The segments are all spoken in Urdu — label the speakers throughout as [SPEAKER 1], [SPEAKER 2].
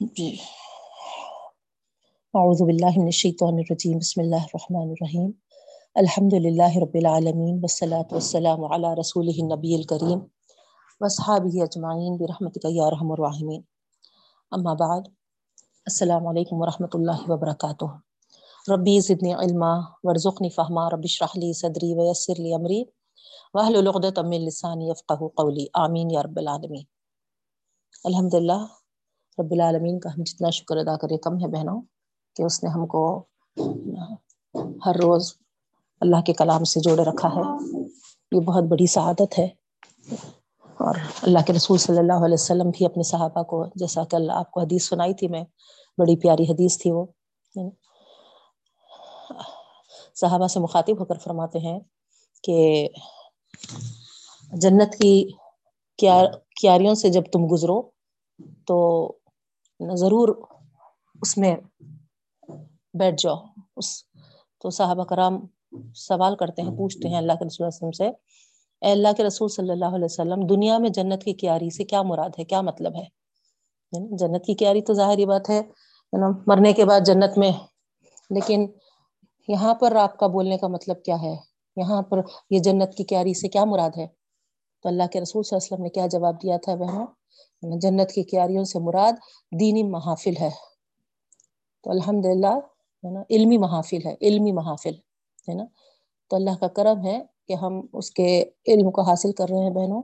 [SPEAKER 1] جی۔ اعوذ باللہ من الشیطان الرجیم، بسم اللہ الرحمن الرحیم۔ الحمد للہ رب العالمین، والصلاة والسلام علی رسولہ النبی الکریم واصحابہ اجمعین، برحمتک یا رحم الراحمین۔ اما بعد، السلام علیکم ورحمۃ اللہ وبرکاتہ۔ ربی زدنی علما، ورزقنی فہما، رب اشرح لی صدری ویسر لی امری، واحلل عقدۃ من لسانی یفقهوا قولی۔ آمین یا رب العالمین۔ الحمدللہ رب العالمین کا ہم جتنا شکر ادا کرے کم ہے بہنوں، کہ اس نے ہم کو ہر روز اللہ کے کلام سے جوڑے رکھا ہے۔ یہ بہت بڑی سعادت ہے۔ اور اللہ کے رسول صلی اللہ علیہ وسلم بھی اپنے صحابہ کو، جیسا کہ اللہ آپ کو حدیث سنائی تھی، میں بڑی پیاری حدیث تھی وہ۔ صحابہ سے مخاطب ہو کر فرماتے ہیں کہ جنت کی کیاریوں سے جب تم گزرو، تو ضرور اس میں بیٹھ جاؤ۔ اس تو صحابہ کرام سوال کرتے ہیں، پوچھتے ہیں اللہ کے رسول وسلم سے، اے اللہ کے رسول صلی اللہ علیہ وسلم، دنیا میں جنت کی کیاری سے کیا مراد ہے؟ کیا مطلب ہے؟ یعنی جنت کی کیاری تو ظاہری بات ہے مرنے کے بعد جنت میں۔ لیکن یہاں پر آپ کا بولنے کا مطلب کیا ہے؟ یہاں پر یہ جنت کی کیاری سے کیا مراد ہے؟ تو اللہ کے رسول صلی اللہ علیہ وسلم نے کیا جواب دیا تھا، بہنوں؟ جنت کی کیاریوں سے مراد دینی محافل ہے۔ تو الحمد للہ ہے نا، علمی محافل ہے، علمی محافل، ہے نا۔ تو اللہ کا کرم ہے کہ ہم اس کے علم کو حاصل کر رہے ہیں بہنوں۔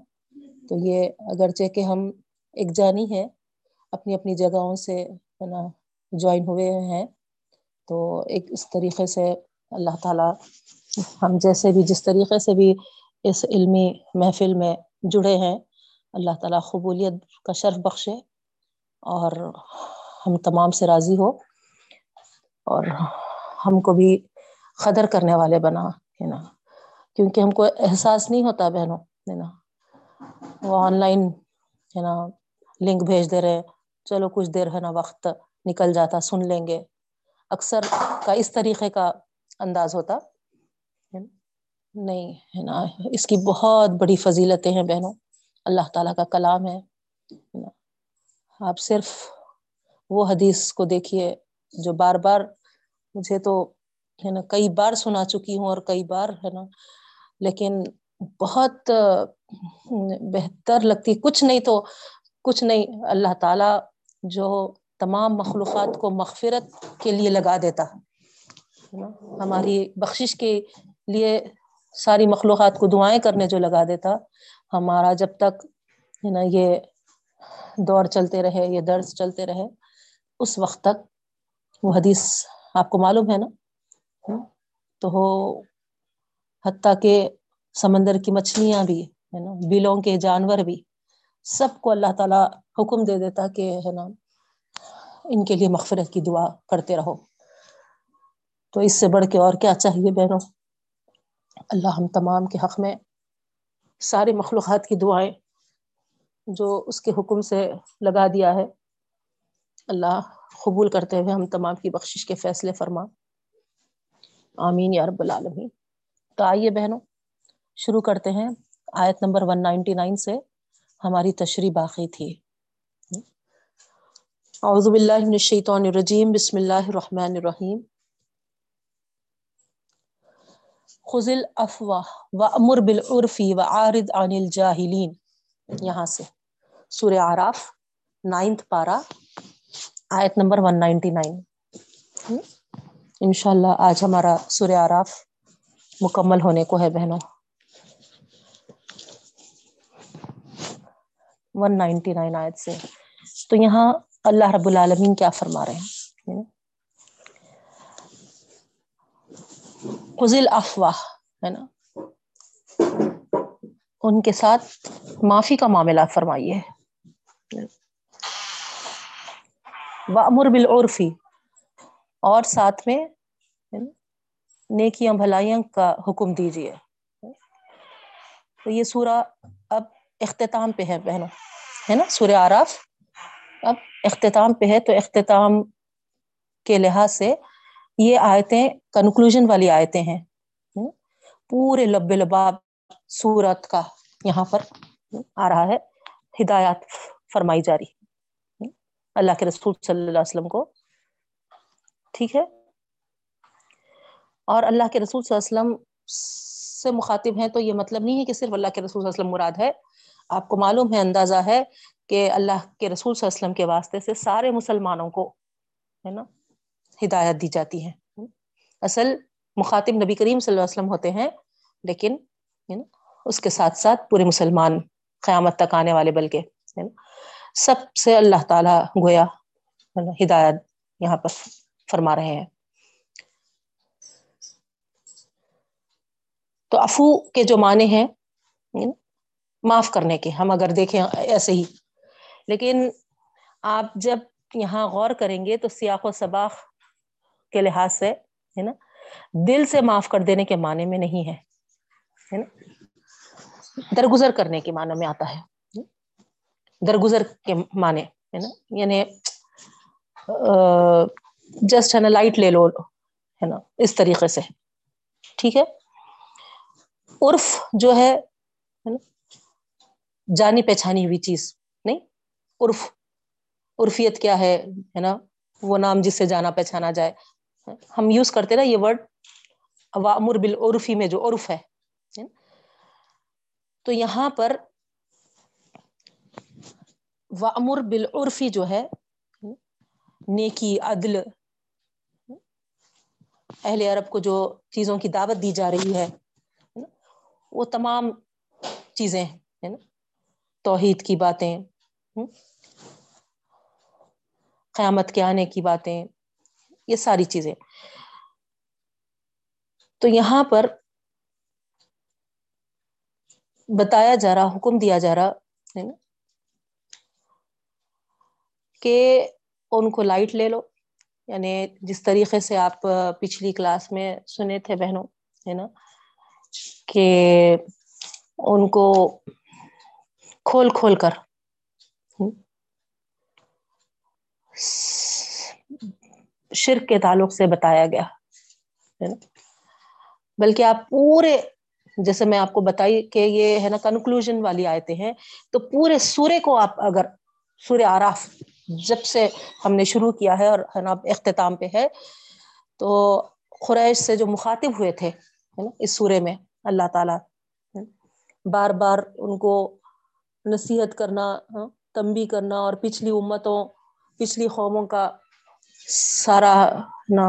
[SPEAKER 1] تو یہ اگرچہ کہ ہم ایک جانی ہے اپنی اپنی جگہوں سے، ہے نا، جوائن ہوئے ہیں۔ تو ایک اس طریقے سے اللہ تعالیٰ، ہم جیسے بھی، جس طریقے سے بھی اس علمی محفل میں جڑے ہیں اللہ تعالیٰ قبولیت کا شرف بخشے اور ہم تمام سے راضی ہو اور ہم کو بھی قدر کرنے والے بنا، ہے نا؟ کیونکہ ہم کو احساس نہیں ہوتا بہنوں، ہے نا؟ وہ آن لائن، ہے نا، لنک بھیج دے رہے، چلو کچھ دیر ہے نا، وقت نکل جاتا، سن لیں گے۔ اکثر کا اس طریقے کا انداز ہوتا۔ نہیں، ہے نا، اس کی بہت بڑی فضیلتیں ہیں بہنوں۔ اللہ تعالیٰ کا کلام ہے۔ آپ صرف وہ حدیث کو دیکھیے جو بار بار مجھے تو ہے نا کئی بار سنا چکی ہوں اور کئی بار ہے نا، لیکن بہت بہتر لگتی۔ کچھ نہیں تو، کچھ نہیں، اللہ تعالی جو تمام مخلوقات کو مغفرت کے لیے لگا دیتا ہے۔ ہماری بخشش کے لیے ساری مخلوقات کو دعائیں کرنے جو لگا دیتا۔ ہمارا جب تک ہے نا یہ دور چلتے رہے، یہ درس چلتے رہے، اس وقت تک وہ حدیث آپ کو معلوم ہے نا؟ تو ہو حتیٰ کہ سمندر کی مچھلیاں بھی ہے نا بلوں کے جانور بھی سب کو اللہ تعالی حکم دے دیتا کہ، ہے نا، ان کے لیے مغفرت کی دعا کرتے رہو۔ تو اس سے بڑھ کے اور کیا چاہیے بہنوں؟ اللہ ہم تمام کے حق میں سارے مخلوقات کی دعائیں جو اس کے حکم سے لگا دیا ہے۔ اللہ قبول کرتے ہوئے ہم تمام کی بخشش کے فیصلے فرما۔ آمین یا رب العالمین۔ تو آئیے بہنوں، شروع کرتے ہیں۔ آیت نمبر 199 سے ہماری تشریح باقی تھی۔ اعوذ باللہ من الشیطان الرجیم۔ بسم اللہ الرحمن الرحیم۔ خزل افواہ و امر بالعرفی و عارض عن الجاہلین یہاں سے سورہ آراف نائنتھ پارا آیت نمبر 199 انشاءاللہ آج ہمارا سورہ آراف مکمل ہونے کو ہے بہنوں. 199 آیت سے. تو یہاں اللہ رب العالمین کیا فرما رہے ہیں؟ قزل افواہ، ہے نا؟ ان کے ساتھ معافی کا معاملہ فرمائیے۔ وامر بالعرفی اور ساتھ میں نیکیاں، بھلائیاں کا حکم دیجیے۔ تو یہ سورہ اب اختتام پہ ہے بہنوں، ہے نا؟ سورہ آراف اب اختتام پہ ہے، تو اختتام کے لحاظ سے یہ آیتیں کنکلوژن والی آیتیں ہیں۔ پورے لب لباب سورت کا یہاں پر آ رہا ہے۔ ہدایات فرمائی جا رہی۔ اللہ کے رسول صلی اللہ علیہ وسلم کو۔ ٹھیک ہے۔ اور اللہ کے رسول صلی اللہ علیہ وسلم سے مخاطب ہیں تو یہ مطلب نہیں ہے کہ صرف اللہ کے رسول صلی اللہ علیہ وسلم مراد ہے۔ آپ کو معلوم ہے، اندازہ ہے کہ اللہ کے رسول صلی اللہ علیہ وسلم کے واسطے سے سارے مسلمانوں کو، ہے نا ہدایت دی جاتی ہے اصل مخاطب نبی کریم صلی اللہ علیہ وسلم ہوتے ہیں، لیکن اس کے ساتھ ساتھ پورے مسلمان قیامت تک آنے والے، بلکہ سب سے اللہ تعالی گویا مطلب، ہدایت یہاں پر فرما رہے ہیں۔ تو افو کے جو معنی ہیں معاف کرنے کے، ہم اگر دیکھیں ایسے ہی۔ لیکن آپ جب یہاں غور کریں گے تو سیاق و سباق کے لحاظ سے، ہے نا، دل سے معاف کر دینے کے معنی میں نہیں ہے درگزر کرنے کے معنی میں آتا ہے، درگزر کے معنی، ہے نا یعنی جسٹ ہے نا لائٹ لے لو، ہے نا، اس طریقے سے، ٹھیک ہے؟ عرف جو ہے جانی پہچانی ہوئی چیز، نہیں، عرف، عرفیت کیا ہے نا، وہ نام جس سے جانا پہچانا جائے ہم یوز کرتے نا یہ ورڈ وامر بالعرفی میں جو عرف ہے تو یہاں پر وامر بالعرفی جو ہے، نیکی، عدل، اہل عرب کو جو چیزوں کی دعوت دی جا رہی ہے وہ تمام چیزیں ہے نا؟ توحید کی باتیں قیامت کے آنے کی باتیں یہ ساری چیزیں۔ تو یہاں پر بتایا جا رہا، حکم دیا جا رہا ہے نا کہ ان کو لائٹ لے لو۔ یعنی جس طریقے سے آپ پچھلی کلاس میں سنے تھے بہنوں، ہے نا، کہ ان کو کھول کھول کر۔ شرک کے تعلق سے بتایا گیا بلکہ آپ پورے، جیسے میں آپ کو بتائی کہ یہ ہے نا کنکلوژ والی آئے ہیں، تو پورے سورے کو آپ اگر، سورہ آراف جب سے ہم نے شروع کیا ہے اور ہے نا اختتام پہ ہے، تو قریش سے جو مخاطب ہوئے تھے اس سورے میں اللہ تعالی بار بار ان کو نصیحت کرنا ہاں، تمبی کرنا اور پچھلی امتوں، پچھلی قوموں کا سارا نا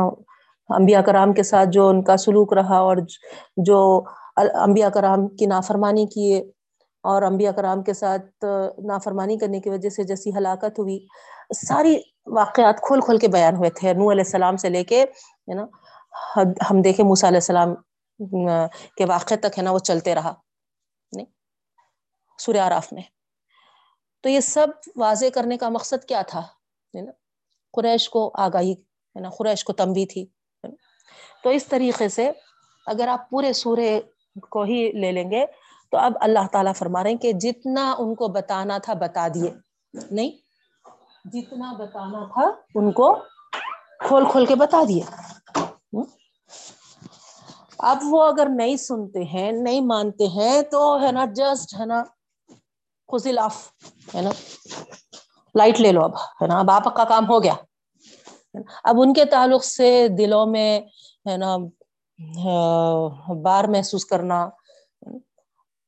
[SPEAKER 1] انبیاء کرام کے ساتھ جو ان کا سلوک رہا اور جو انبیاء کرام کی نافرمانی کیے اور انبیاء کرام کے ساتھ نافرمانی کرنے کی وجہ سے جیسی ہلاکت ہوئی، ساری واقعات کھول کھول کے بیان ہوئے تھے نو علیہ السلام سے لے کے، ہے نا؟ ہم دیکھیں موسیٰ علیہ السلام کے واقع تک، ہے نا، وہ چلتے رہا، نہیں؟ سورہ آراف میں۔ تو یہ سب واضح کرنے کا مقصد کیا تھا؟ قریش کو آگاہی، ہے نا، قریش کو تمبی تھی تو اس طریقے سے اگر آپ پورے سورے کو ہی لے لیں گے تو اب اللہ تعالیٰ فرما رہے ہیں کہ جتنا ان کو بتانا تھا بتا دیے۔ نہیں، جتنا بتانا تھا ان کو کھول کھول کے بتا دیے۔ اب وہ اگر نہیں سنتے ہیں، نہیں مانتے ہیں تو، ہے نا، جسٹ، ہے نا خزل آف ہے نا۔ لائٹ لے لو اب، ہے نا؟ اب آپ کا کام ہو گیا۔ اب ان کے تعلق سے دلوں میں، ہے نا بار محسوس کرنا۔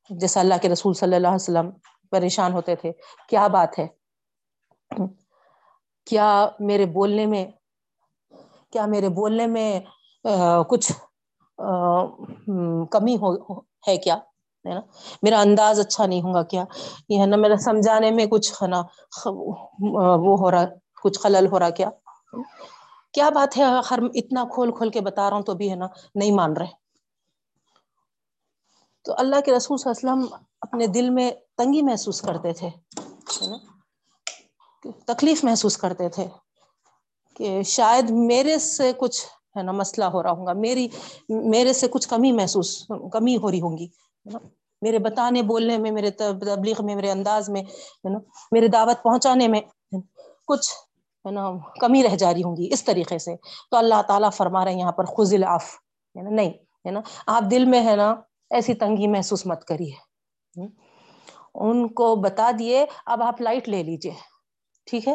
[SPEAKER 1] جیسا اللہ کے رسول صلی اللہ علیہ وسلم پریشان ہوتے تھے، کیا بات ہے؟ کیا میرے بولنے میں، کیا میرے بولنے میں کچھ کمی ہو، ہے کیا؟ ہے نا؟ میرا انداز اچھا نہیں ہوگا کیا؟ یہ ہے نا میرا سمجھانے میں کچھ ہے نا، وہ ہو رہا، کچھ خلل ہو رہا کیا؟ کیا بات ہے؟ ہر اتنا کھول کھول کے بتا رہا ہوں تو بھی ہے نا، نہیں مان رہے۔ تو اللہ کے رسول صلی اللہ علیہ وسلم اپنے دل میں تنگی محسوس کرتے تھے تکلیف محسوس کرتے تھے کہ شاید میرے سے کچھ ہے نا مسئلہ ہو رہا ہوگا میری، میرے سے کچھ کمی محسوس، کمی ہو رہی ہوں گی۔ میرے بتانے بولنے میں، میرے تبلیغ میں، میرے انداز میں، ہے نا؟ میرے دعوت پہنچانے میں کچھ، ہے نا، کمی رہ جا رہی ہوں گی اس طریقے سے۔ تو اللہ تعالیٰ فرما رہے ہیں یہاں پر خزل آف ہے نا؟ نہیں، ہے نا؟ آپ دل میں، ہے نا، ایسی تنگی محسوس مت کریے۔ ان کو بتا دیے، اب آپ لائٹ لے لیجیے ٹھیک ہے؟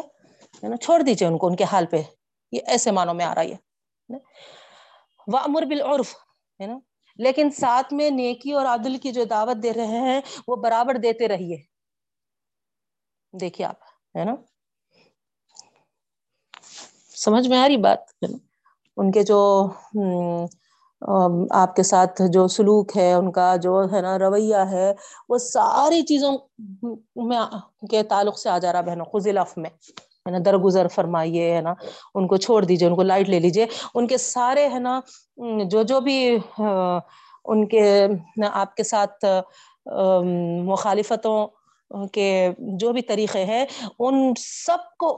[SPEAKER 1] ہے نا؟ چھوڑ دیجیے ان کو، ان کے حال پہ۔ یہ ایسے معنوں میں آ رہا ہے وہ امر بالعرف، ہے نا؟ لیکن ساتھ میں نیکی اور عدل کی جو دعوت دے رہے ہیں، وہ برابر دیتے رہیے۔ دیکھیے آپ، ہے نا؟ سمجھ میں آ رہی بات؟ ان کے جو آپ کے ساتھ جو سلوک ہے، ان کا جو، ہے نا، رویہ ہے، وہ ساری چیزوں میں کے تعلق سے آ جا رہا بہنوں خزلف میں۔ ہے نا، درگزر فرمائیے، ہے نا، ان کو چھوڑ دیجیے ان کو لائٹ لے لیجیے ان کے سارے، ہے نا جو جو بھی ان کے، آپ کے ساتھ مخالفتوں کے جو بھی طریقے ہیں، ان سب کو،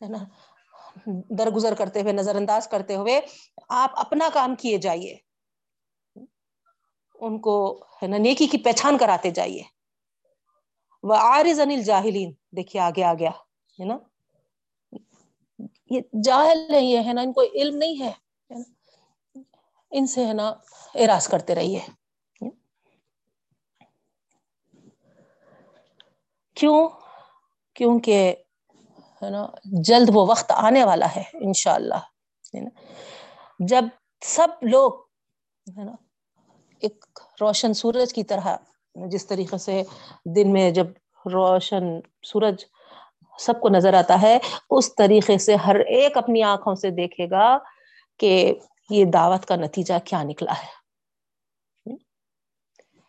[SPEAKER 1] ہے نا، درگزر کرتے ہوئے، نظر انداز کرتے ہوئے آپ اپنا کام کیے جائیے۔ ان کو، ہے نا، نیکی کی پہچان کراتے جائیے۔ وہ آرز انل جاہلین دیکھیے، آگے آ گیا ہے نا یہ جاہل نہیں ہے نا، ان کو علم نہیں ہے ان سے ہے نا اراض کرتے رہیے۔ کیوں؟ کیونکہ ہے نا، جلد وہ وقت آنے والا ہے انشاء اللہ نا؟ جب سب لوگ، ہے نا، ایک روشن سورج کی طرح، جس طریقے سے دن میں جب روشن سورج سب کو نظر آتا ہے، اس طریقے سے ہر ایک اپنی آنکھوں سے دیکھے گا کہ یہ دعوت کا نتیجہ کیا نکلا ہے۔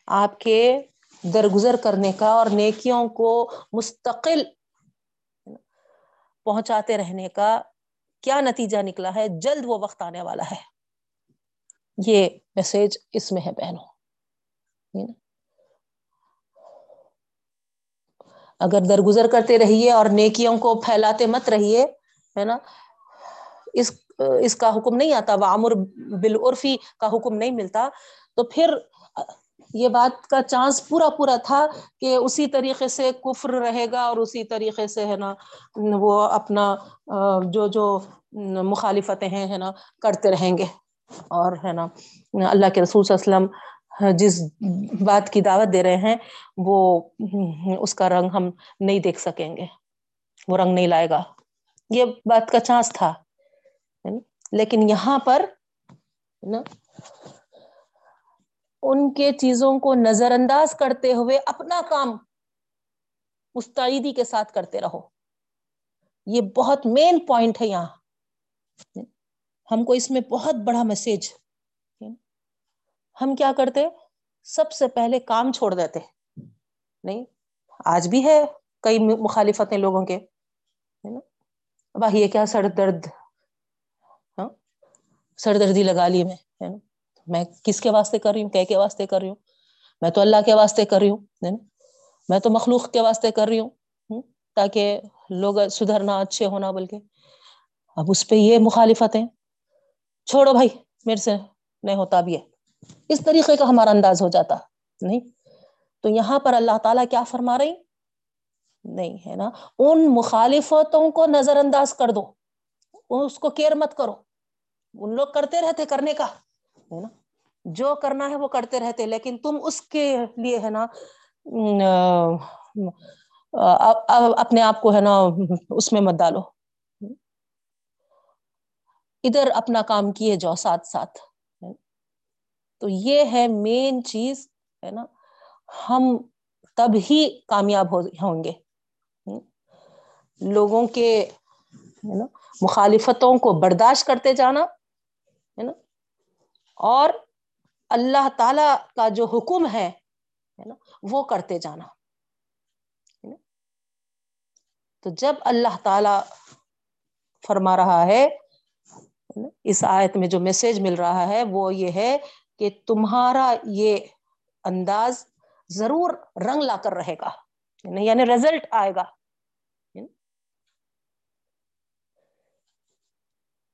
[SPEAKER 1] آپ کے درگزر کرنے کا اور نیکیوں کو مستقل پہنچاتے رہنے کا کیا نتیجہ نکلا ہے؟ جلد وہ وقت آنے والا ہے۔ یہ میسج اس میں ہے بہنوں۔ اگر درگزر کرتے رہیے اور نیکیوں کو پھیلاتے مت رہیے، ہے نا؟ اس اس کا حکم نہیں آتا وامر بالعرفی کا حکم نہیں ملتا۔ تو پھر یہ بات کا چانس پورا پورا تھا کہ اسی طریقے سے کفر رہے گا اور اسی طریقے سے، ہے نا، وہ اپنا جو جو مخالفتیں ہیں، ہے نا، کرتے رہیں گے۔ اور، ہے نا، اللہ کے رسول وسلم ہاں، جس بات کی دعوت دے رہے ہیں، وہ اس کا رنگ ہم نہیں دیکھ سکیں گے۔ وہ رنگ نہیں لائے گا۔ یہ بات کا چانس تھا۔ لیکن یہاں پر، نا، ان کے چیزوں کو نظر انداز کرتے ہوئے اپنا کام مستعدی کے ساتھ کرتے رہو۔ یہ بہت مین پوائنٹ ہے یہاں۔ ہم کو اس میں بہت بڑا میسج ہم کیا کرتے؟ سب سے پہلے کام چھوڑ دیتے۔ نہیں، آج بھی ہے کئی مخالفت ہیں لوگوں کے باہ یہ کیا سر درد ہاں؟ سر دردی لگا لی میں میں کس کے واسطے کر رہی ہوں؟ کے واسطے کر رہی ہوں؟ میں تو اللہ کے واسطے کر رہی ہوں میں تو مخلوق کے واسطے کر رہی ہوں تاکہ لوگ سدھرنا اچھے ہونا بول کے اب اس پہ یہ مخالفت چھوڑو بھائی، میرے سے نہیں ہوتا بھی ہے اس طریقے کا ہمارا انداز ہو جاتا، نہیں؟ تو یہاں پر اللہ تعالی کیا فرما رہی؟ نہیں، ہے نا؟ ان مخالفتوں کو نظر انداز کر دو، اس کو کیئر مت کرو۔ ان لوگ کرتے رہتے کرنے کا، ہے نا؟ جو کرنا ہے وہ کرتے رہتے، لیکن تم اس کے لیے، ہے نا اپنے آپ کو، ہے نا، اس میں مت ڈالو۔ ادھر اپنا کام کیے جاؤ ساتھ ساتھ۔ تو یہ ہے مین چیز، ہے نا؟ ہم تب ہی کامیاب ہوں گے۔ لوگوں کے نا، مخالفتوں کو برداشت کرتے جانا، ہے نا؟ اور اللہ تعالی کا جو حکم ہے نا، وہ کرتے جانا۔ تو جب اللہ تعالی فرما رہا ہے اس آیت میں جو میسج مل رہا ہے، وہ یہ ہے کہ تمہارا یہ انداز ضرور رنگ لا کر رہے گا۔ یعنی, یعنی رزلٹ آئے گا۔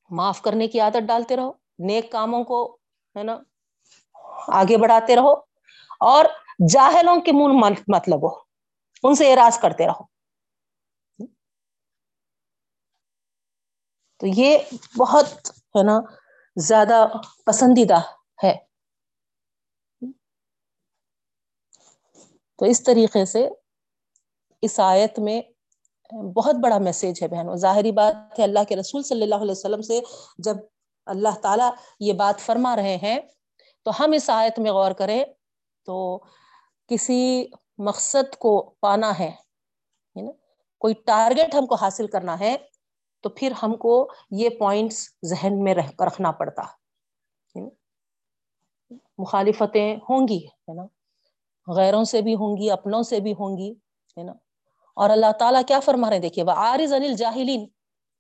[SPEAKER 1] معاف کرنے کی عادت ڈالتے رہو۔ نیک کاموں کو، ہے نا، آگے بڑھاتے رہو۔ اور جاہلوں کے منہ مطلب ہو ان سے اراض کرتے رہو۔ تو یہ بہت، ہے نا، زیادہ پسندیدہ ہے۔ تو اس طریقے سے اس آیت میں بہت بڑا میسج ہے بہنوں۔ ظاہری بات ہے اللہ کے رسول صلی اللہ علیہ وسلم سے جب اللہ تعالیٰ یہ بات فرما رہے ہیں تو ہم اس آیت میں غور کریں تو کسی مقصد کو پانا ہے کوئی ٹارگیٹ ہم کو حاصل کرنا ہے تو پھر ہم کو یہ پوائنٹس ذہن میں رکھنا پڑتا۔ مخالفتیں ہوں گی، ہے نا؟ غیروں سے بھی ہوں گی، اپنوں سے بھی ہوں گی، ہے نا؟ اور اللہ تعالیٰ کیا فرما رہے ہیں؟ دیکھیے وہ انل جاہلین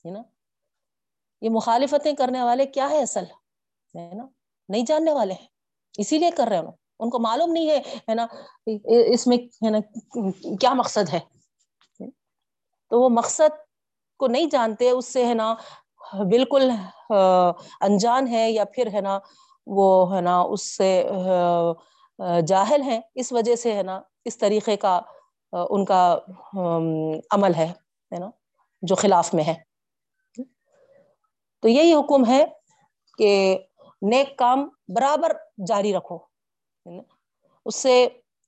[SPEAKER 1] ہے نا؟ یہ مخالفتیں کرنے والے کیا ہے اصل؟ ہے نا؟ نہیں جاننے والے ہیں، اسی لیے کر رہے ہیں ان کو معلوم نہیں ہے ہے نا؟ اس میں، ہے نا، کیا مقصد ہے؟ تو وہ مقصد کو نہیں جانتے، اس سے، ہے نا، بالکل انجان ہے یا پھر، ہے نا، وہ، ہے نا، اس سے جاہل ہیں، اس وجہ سے ہے نا، اس طریقے کا ان کا عمل ہے نا، جو خلاف میں ہے۔ تو یہی حکم ہے کہ نیک کام برابر جاری رکھو اس سے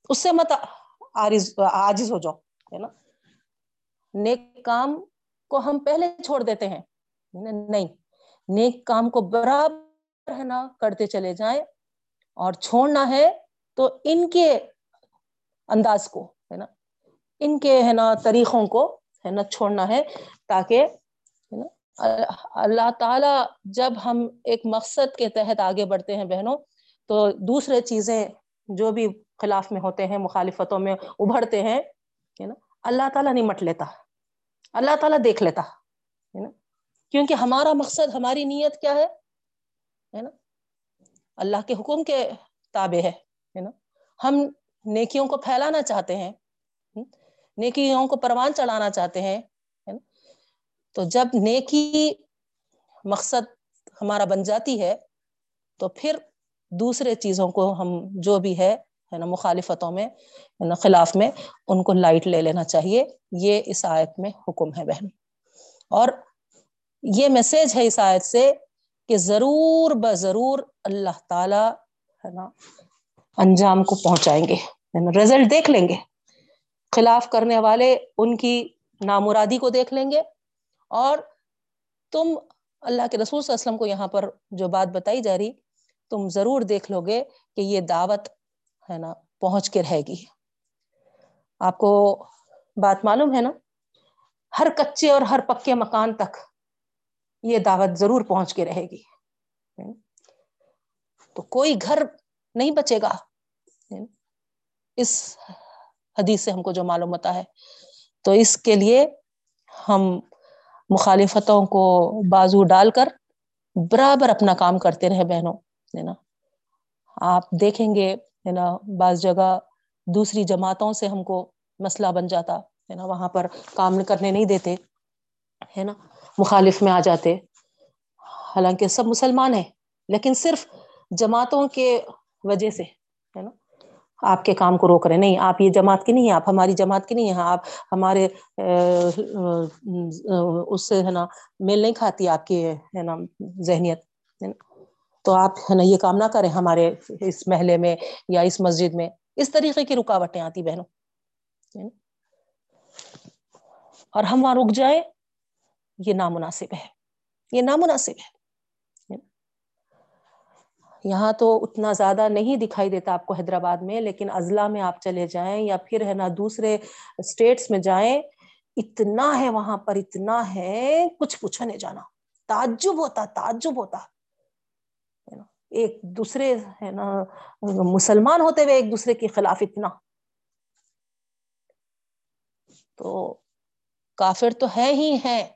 [SPEAKER 1] اس سے مت عارض، عاجز ہو جاؤ، ہے نا۔ نیک کام کو ہم پہلے چھوڑ دیتے ہیں نہیں۔ نیک کام کو برابر ہے نا، کرتے چلے جائیں اور چھوڑنا ہے تو ان کے انداز کو، ہے نا؟ ان کے، ہے نا، طریقوں کو، ہے نا، چھوڑنا ہے تاکہ اللہ تعالی جب ہم ایک مقصد کے تحت آگے بڑھتے ہیں بہنوں، تو دوسرے چیزیں جو بھی خلاف میں ہوتے ہیں، مخالفتوں میں ابھرتے ہیں نا، اللہ تعالیٰ نہیں مٹ لیتا، اللہ تعالیٰ دیکھ لیتا، ہے نا؟ کیونکہ ہمارا مقصد، ہماری نیت کیا ہے نا؟ اللہ کے حکم کے تابع ہے۔ نا؟ ہم نیکیوں کو پھیلانا چاہتے ہیں نیکیوں کو پروان چڑھانا چاہتے ہیں تو جب نیکی مقصد ہمارا بن جاتی ہے، تو پھر دوسرے چیزوں کو ہم جو بھی ہے نا، مخالفتوں میں خلاف میں، ان کو لائٹ لے لینا چاہیے۔ یہ اس آیت میں حکم ہے بہن۔ اور یہ میسج ہے اس آیت سے کہ ضرور ب ضرور اللہ تعالی، ہے نا انجام کو پہنچائیں گے۔ رزلٹ دیکھ لیں گے۔ خلاف کرنے والے ان کی نامرادی کو دیکھ لیں گے۔ اور تم اللہ کے رسول صلی اللہ علیہ وسلم کو یہاں پر جو بات بتائی جا رہی، تم ضرور دیکھ لو گے کہ یہ دعوت ہے نا، پہنچ کے رہے گی۔ آپ کو بات معلوم ہے نا؟ ہر کچے اور ہر پکے مکان تک یہ دعوت ضرور پہنچ کے رہے گی۔ تو کوئی گھر نہیں بچے گا۔ اس حدیث سے ہم کو جو معلوم ہوتا ہے۔ تو اس کے لیے ہم مخالفتوں کو بازو ڈال کر برابر اپنا کام کرتے رہے بہنوں، ہے نا۔ آپ دیکھیں گے، ہے نا، بعض جگہ دوسری جماعتوں سے ہم کو مسئلہ بن جاتا، ہے نا، وہاں پر کام کرنے نہیں دیتے، ہے نا، مخالف میں آ جاتے۔ حالانکہ سب مسلمان ہیں، لیکن صرف جماعتوں کے وجہ سے، ہے نا؟ آپ کے کام کو روک رہے نہیں، آپ یہ جماعت کی نہیں ہے آپ ہماری جماعت کی نہیں ہے آپ ہمارے اس سے، ہے نا، میل نہیں کھاتی آپ کی، ہے نا، ذہنیت، ہے نا؟ تو آپ، ہے نا، یہ کام نہ کریں ہمارے اس محلے میں یا اس مسجد میں۔ اس طریقے کی رکاوٹیں آتی بہنوں اور ہم وہاں رک جائیں، یہ نامناسب ہے۔ یہ نامناسب ہے۔ یہاں تو اتنا زیادہ نہیں دکھائی دیتا آپ کو حیدرآباد میں، لیکن اضلاع میں آپ چلے جائیں یا پھر ہے نا دوسرے اسٹیٹس میں جائیں، اتنا ہے وہاں پر، اتنا ہے، کچھ پوچھا نہیں جانا۔ تعجب ہوتا تعجب ہوتا۔ ایک دوسرے ہے نا، مسلمان ہوتے ہوئے ایک دوسرے کے خلاف اتنا۔ تو کافر تو ہے ہی ہے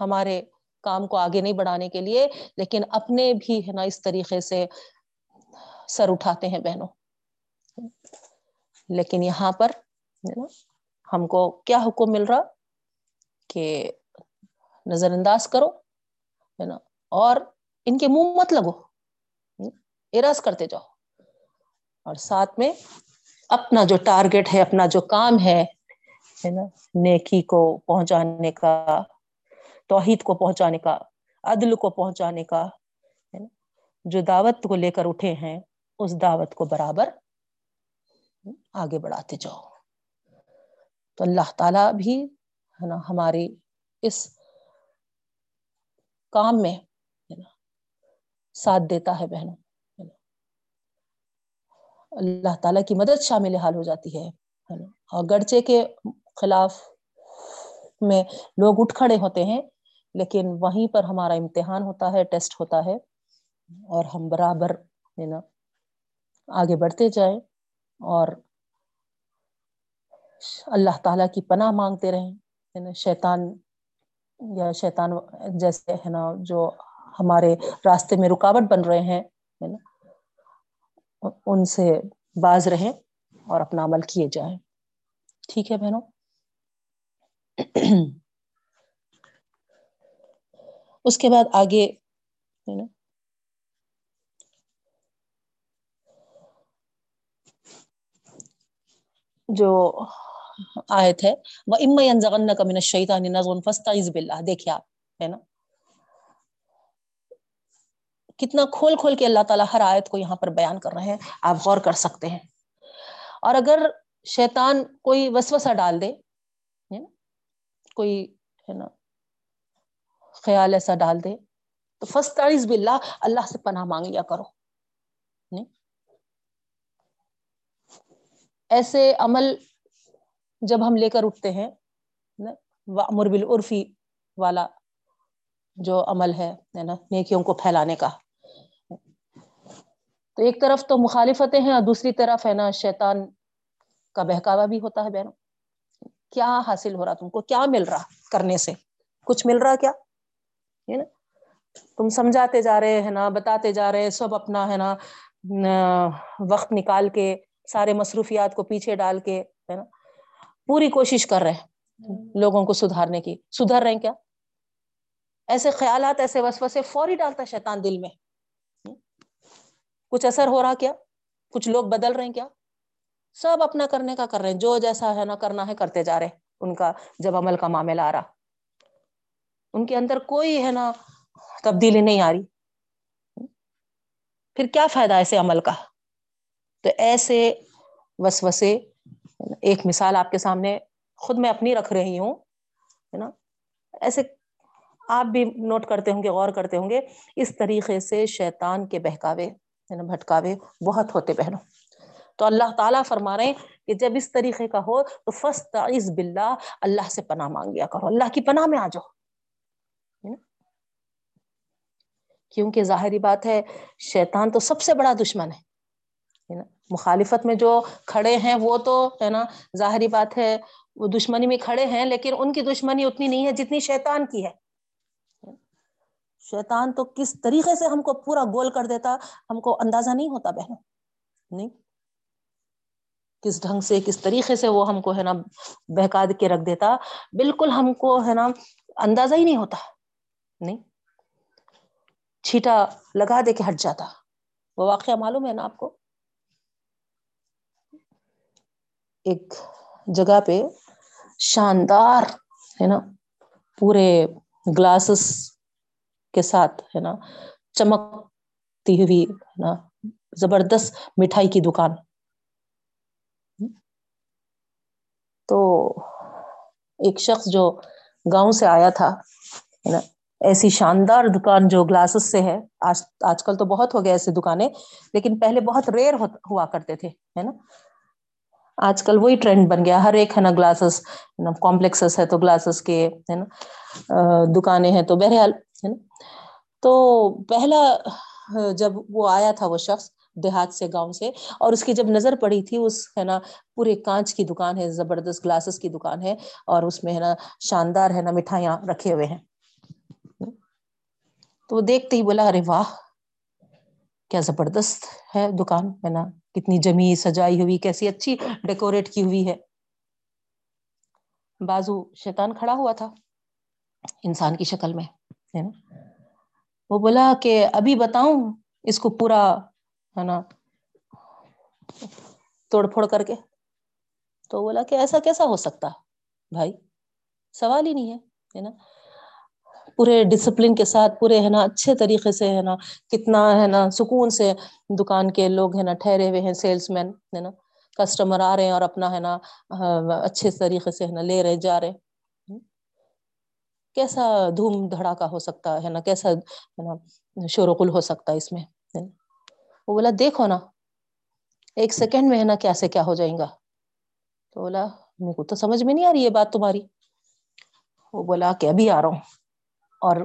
[SPEAKER 1] ہمارے کام کو آگے نہیں بڑھانے کے لیے، لیکن اپنے بھی ہے نا اس طریقے سے سر اٹھاتے ہیں بہنوں۔ لیکن یہاں پر ہم کو کیا حکم مل رہا؟ کہ نظر انداز کرو، ہے نا، اور ان کے منہ مت لگو اراض کرتے جاؤ۔ اور ساتھ میں اپنا جو ٹارگیٹ ہے، اپنا جو کام ہے نا، نیکی کو پہنچانے کا توحید کو پہنچانے کا، عدل کو پہنچانے کا جو دعوت کو لے کر اٹھے ہیں، اس دعوت کو برابر آگے بڑھاتے جاؤ۔ تو اللہ تعالی بھی، ہے نا ہماری اس کام میں ساتھ دیتا ہے بہنوں اللہ تعالی کی مدد شامل حال ہو جاتی ہے اور گرچے کے خلاف میں لوگ اٹھ کھڑے ہوتے ہیں لیکن وہیں پر ہمارا امتحان ہوتا ہے، ٹیسٹ ہوتا ہے اور ہم برابر نا آگے بڑھتے جائیں اور اللہ تعالی کی پناہ مانگتے رہے شیطان یا شیطان جیسے ہے نا جو ہمارے راستے میں رکاوٹ بن رہے ہیں نا ان سے باز رہیں اور اپنا عمل کیے جائیں۔ ٹھیک ہے بہنوں؟ اس کے بعد آگے نا جو آیت ہے وہ ام کا من الشیطان نزغ فاستعذ باللہ دیکھیے آپ ہے نا کتنا کھول کھول کے اللہ تعالی ہر آیت کو یہاں پر بیان کر رہے ہیں، آپ غور کر سکتے ہیں۔ اور اگر شیطان کوئی وسوسہ ڈال دے کوئی ہے نا خیال ایسا ڈال دے تو فاستعذ باللہ اللہ سے پناہ مانگ لیا کرو۔ نہیں؟ ایسے عمل جب ہم لے کر اٹھتے ہیں وامر بالعرفی والا جو عمل ہے نا، نیکیوں کو پھیلانے کا۔ تو ایک طرف تو مخالفتیں ہیں اور دوسری طرف، ہے نا، شیطان کا بہکاوا بھی ہوتا ہے بہنوں۔ کیا حاصل ہو رہا تم کو؟ کیا مل رہا کرنے سے؟ کچھ مل رہا کیا؟ نا؟ تم سمجھاتے جا رہے ہیں نا، بتاتے جا رہے سب اپنا ہے نا وقت نکال کے، سارے مصروفیات کو پیچھے ڈال کے، ہے نا؟ پوری کوشش کر رہے لوگوں کو سدھارنے کی۔ سدھر رہے کیا؟ ایسے خیالات، ایسے وسوسے فوری ڈالتا شیطان دل میں۔ کچھ اثر ہو رہا کیا؟ کچھ لوگ بدل رہے ہیں کیا؟ سب اپنا کرنے کا کر رہے ہیں۔ جو جیسا ہے نا، کرنا ہے، کرتے جا رہے ان کا جب عمل کا معاملہ آ رہا۔ ان کے اندر کوئی ہے نا تبدیلی نہیں آ رہی۔ پھر کیا فائدہ ایسے عمل کا؟ تو ایسے وسوسے، ایک مثال آپ کے سامنے خود میں اپنی رکھ رہی ہوں، ہے نا؟ ایسے آپ بھی نوٹ کرتے ہوں گے، غور کرتے ہوں گے، اس طریقے سے شیطان کے بہکاوے، ہے نا، بھٹکاوے بہت ہوتے بہنوں۔ تو اللہ تعالیٰ فرما رہے کہ جب اس طریقے کا ہو تو فاستعذ باللہ، اللہ سے پناہ مانگ لیا کرو۔ اللہ کی پناہ میں آ جاؤ۔ کیونکہ ظاہری بات ہے، شیطان تو سب سے بڑا دشمن ہے نا؟ مخالفت میں جو کھڑے ہیں وہ تو، ہے نا، ظاہری بات ہے، وہ دشمنی میں کھڑے ہیں، لیکن ان کی دشمنی اتنی نہیں ہے جتنی شیطان کی ہے۔ شیطان تو کس طریقے سے ہم کو پورا گول کر دیتا، ہم کو اندازہ نہیں ہوتا بہنوں، نہیں؟ کس ڈھنگ سے، کس طریقے سے وہ ہم کو، ہے نا، بہکا کے رکھ دیتا، بالکل ہم کو، ہے نا، اندازہ ہی نہیں ہوتا، نہیں؟ چھیٹا لگا دے کے ہٹ جاتا۔ وہ واقعہ معلوم ہے نا آپ کو؟ ایک جگہ پہ شاندار، ہے نا، پورے گلاسز کے ساتھ، ہے نا، چمکتی ہوئی، ہے نا، زبردست مٹھائی کی دکان۔ تو ایک شخص جو گاؤں سے آیا تھا نا ایسی شاندار دکان جو گلاسز سے ہے، آج آج کل تو بہت ہو گیا ایسی دکانیں، لیکن پہلے بہت ریئر ہوا کرتے تھے، ہے نا؟ آج کل وہی ٹرینڈ بن گیا، ہر ایک ہے نا گلاسز کمپلیکسس ہے تو گلاسز کے، ہے نا؟ دکانیں ہیں تو بہرحال، ہے نا؟ تو پہلا، جب وہ آیا تھا وہ شخص دیہات سے، گاؤں سے، اور اس کی جب نظر پڑی تھی، اس ہے نا پورے کانچ کی دکان ہے، زبردست گلاسز کی دکان ہے، اور اس میں ہے نا شاندار ہے نا مٹھائیاں رکھے ہوئے ہیں۔ تو وہ دیکھتے ہی بولا، ارے واہ، کیا زبردست ہے دکان۔ ہے نا کتنی جمی، سجائی ہوئی، کیسی اچھی ڈیکوریٹ کی ہوئی ہے۔ بازو شیتان کھڑا ہوا تھا انسان کی شکل میں، ہے نا۔ وہ بولا کہ ابھی بتاؤں اس کو پورا، ہے نا، توڑ پھوڑ کر کے۔ تو بولا کہ ایسا کیسا ہو سکتا بھائی؟ سوال ہی نہیں ہے نا۔ پورے ڈسپلن کے ساتھ، پورے ہے نا اچھے طریقے سے ہے نا کتنا ہے نا سکون سے دکان کے لوگ ہے نا ٹھہرے ہوئے ہیں سیلس مین ہے نا کسٹمر آ رہے ہیں اور اپنا ہے نا اچھے طریقے سے ہے نا لے رہے، جا رہے۔ کیسا دھوم دھڑا ہو سکتا ہے نا، کیسا ہے نا شور گل ہو سکتا ہے اس میں۔ وہ بولا، دیکھو نا، ایک سیکنڈ میں ہے نا کیا سے کیا ہو جائیں گا۔ تو بولا م کو تو سمجھ میں نہیں آ رہی یہ بات تمہاری۔ وہ بولا کہ ابھی آ رہا ہوں۔ اور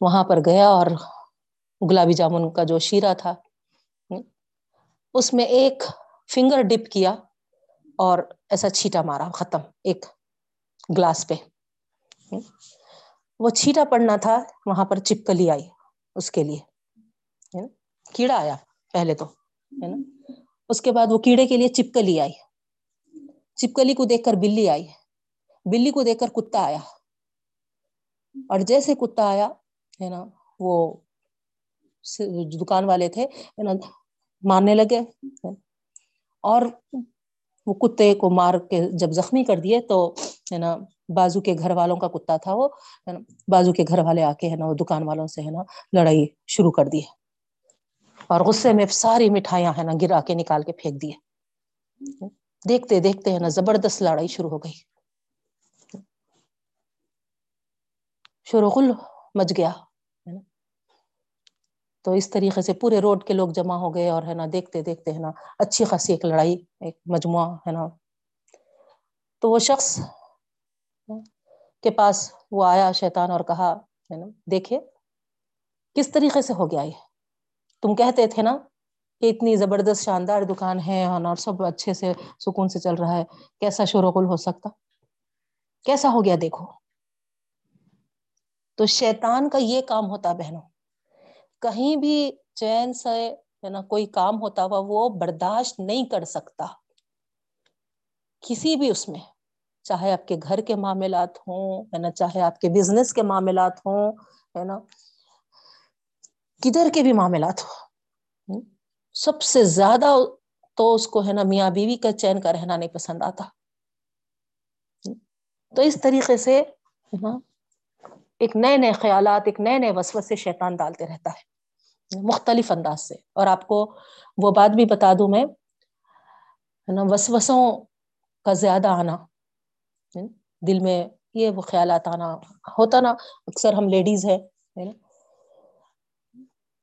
[SPEAKER 1] وہاں پر گیا اور گلابی جامن کا جو شیرہ تھا، اس میں ایک فنگر ڈپ کیا اور ایسا چھیٹا مارا، ختم، ایک گلاس پہ۔ وہ چھیٹا پڑنا تھا، وہاں پر چپکلی آئی اس کے لیے۔ کیڑا آیا پہلے تو۔ ہے نا اس کے بعد وہ کیڑے کے لیے چپکلی آئی۔ چپکلی کو دیکھ کر بلی آئی۔ بلی کو دیکھ کر کتا آیا۔ اور جیسے کتا آیا، ہے نا، وہ دکان والے تھے نا، مارنے لگے۔ اور وہ کتے کو مار کے جب زخمی کر دیے تو، ہے نا، بازو کے گھر والوں کا کتا تھا وہ، ہے نا، بازو کے گھر والے آ کے، ہے نا، وہ دکان والوں سے، ہے نا، لڑائی شروع کر دی۔ اور غصے میں ساری مٹھائیاں، ہے نا، گرا کے نکال کے پھینک دیے۔ دیکھتے دیکھتے ہیں نا، زبردست لڑائی شروع ہو گئی۔ شروغل مچ گیا، ہے نا؟ تو اس طریقے سے پورے روڈ کے لوگ جمع ہو گئے اور ہے نا، دیکھتے دیکھتے ہے نا، اچھی خاصی ایک لڑائی، ایک مجموعہ، ہے نا؟ تو وہ شخص کے پاس وہ آیا شیتان اور کہا، ہے نا، دیکھے کس طریقے سے ہو گیا یہ؟ تم کہتے تھے نا کہ اتنی زبردست شاندار دکان ہے اور سب اچھے سے سکون سے چل رہا ہے، کیسا شورغل ہو سکتا؟ کیسا ہو گیا دیکھو؟ تو شیتان کا یہ کام ہوتا بہنوں، کہیں بھی چین سے، ہے نا، کوئی کام ہوتا ہوا وہ برداشت نہیں کر سکتا، کسی بھی اس میں، چاہے آپ کے گھر کے معاملات ہوں، ہے نا، چاہے آپ کے بزنس کے معاملات ہوں، ہے نا، کدھر کے بھی معاملات ہو سب سے زیادہ تو اس کو، ہے نا، میاں بیوی کا چین کا رہنا نہیں پسند آتا۔ تو اس طریقے سے ایک نئے نئے خیالات، ایک نئے نئے وسو سے ڈالتے رہتا ہے، مختلف انداز سے۔ اور آپ کو وہ بات بھی بتا دوں میں نا، وسوسوں کا زیادہ آنا دل میں یہ وہ خیالات آنا ہوتا نا، اکثر ہم لیڈیز ہے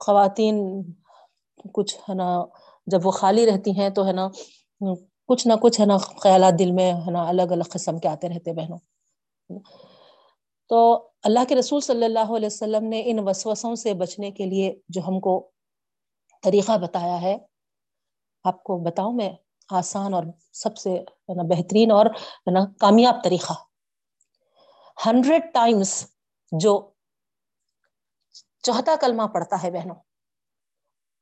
[SPEAKER 1] خواتین کچھ، ہے نا، جب وہ خالی رہتی ہیں تو، ہے نا، کچھ نہ کچھ، ہے نا، خیالات دل میں، ہے نا، الگ الگ قسم کے آتے رہتے بہنوں۔ تو اللہ کے رسول صلی اللہ علیہ وسلم نے ان وسوسوں سے بچنے کے لیے جو ہم کو طریقہ بتایا ہے، آپ کو بتاؤں میں آسان اور سب سے نا بہترین اور نا کامیاب طریقہ۔ ہنڈریڈ ٹائمس جو چوتھا کلمہ پڑتا ہے بہنوں،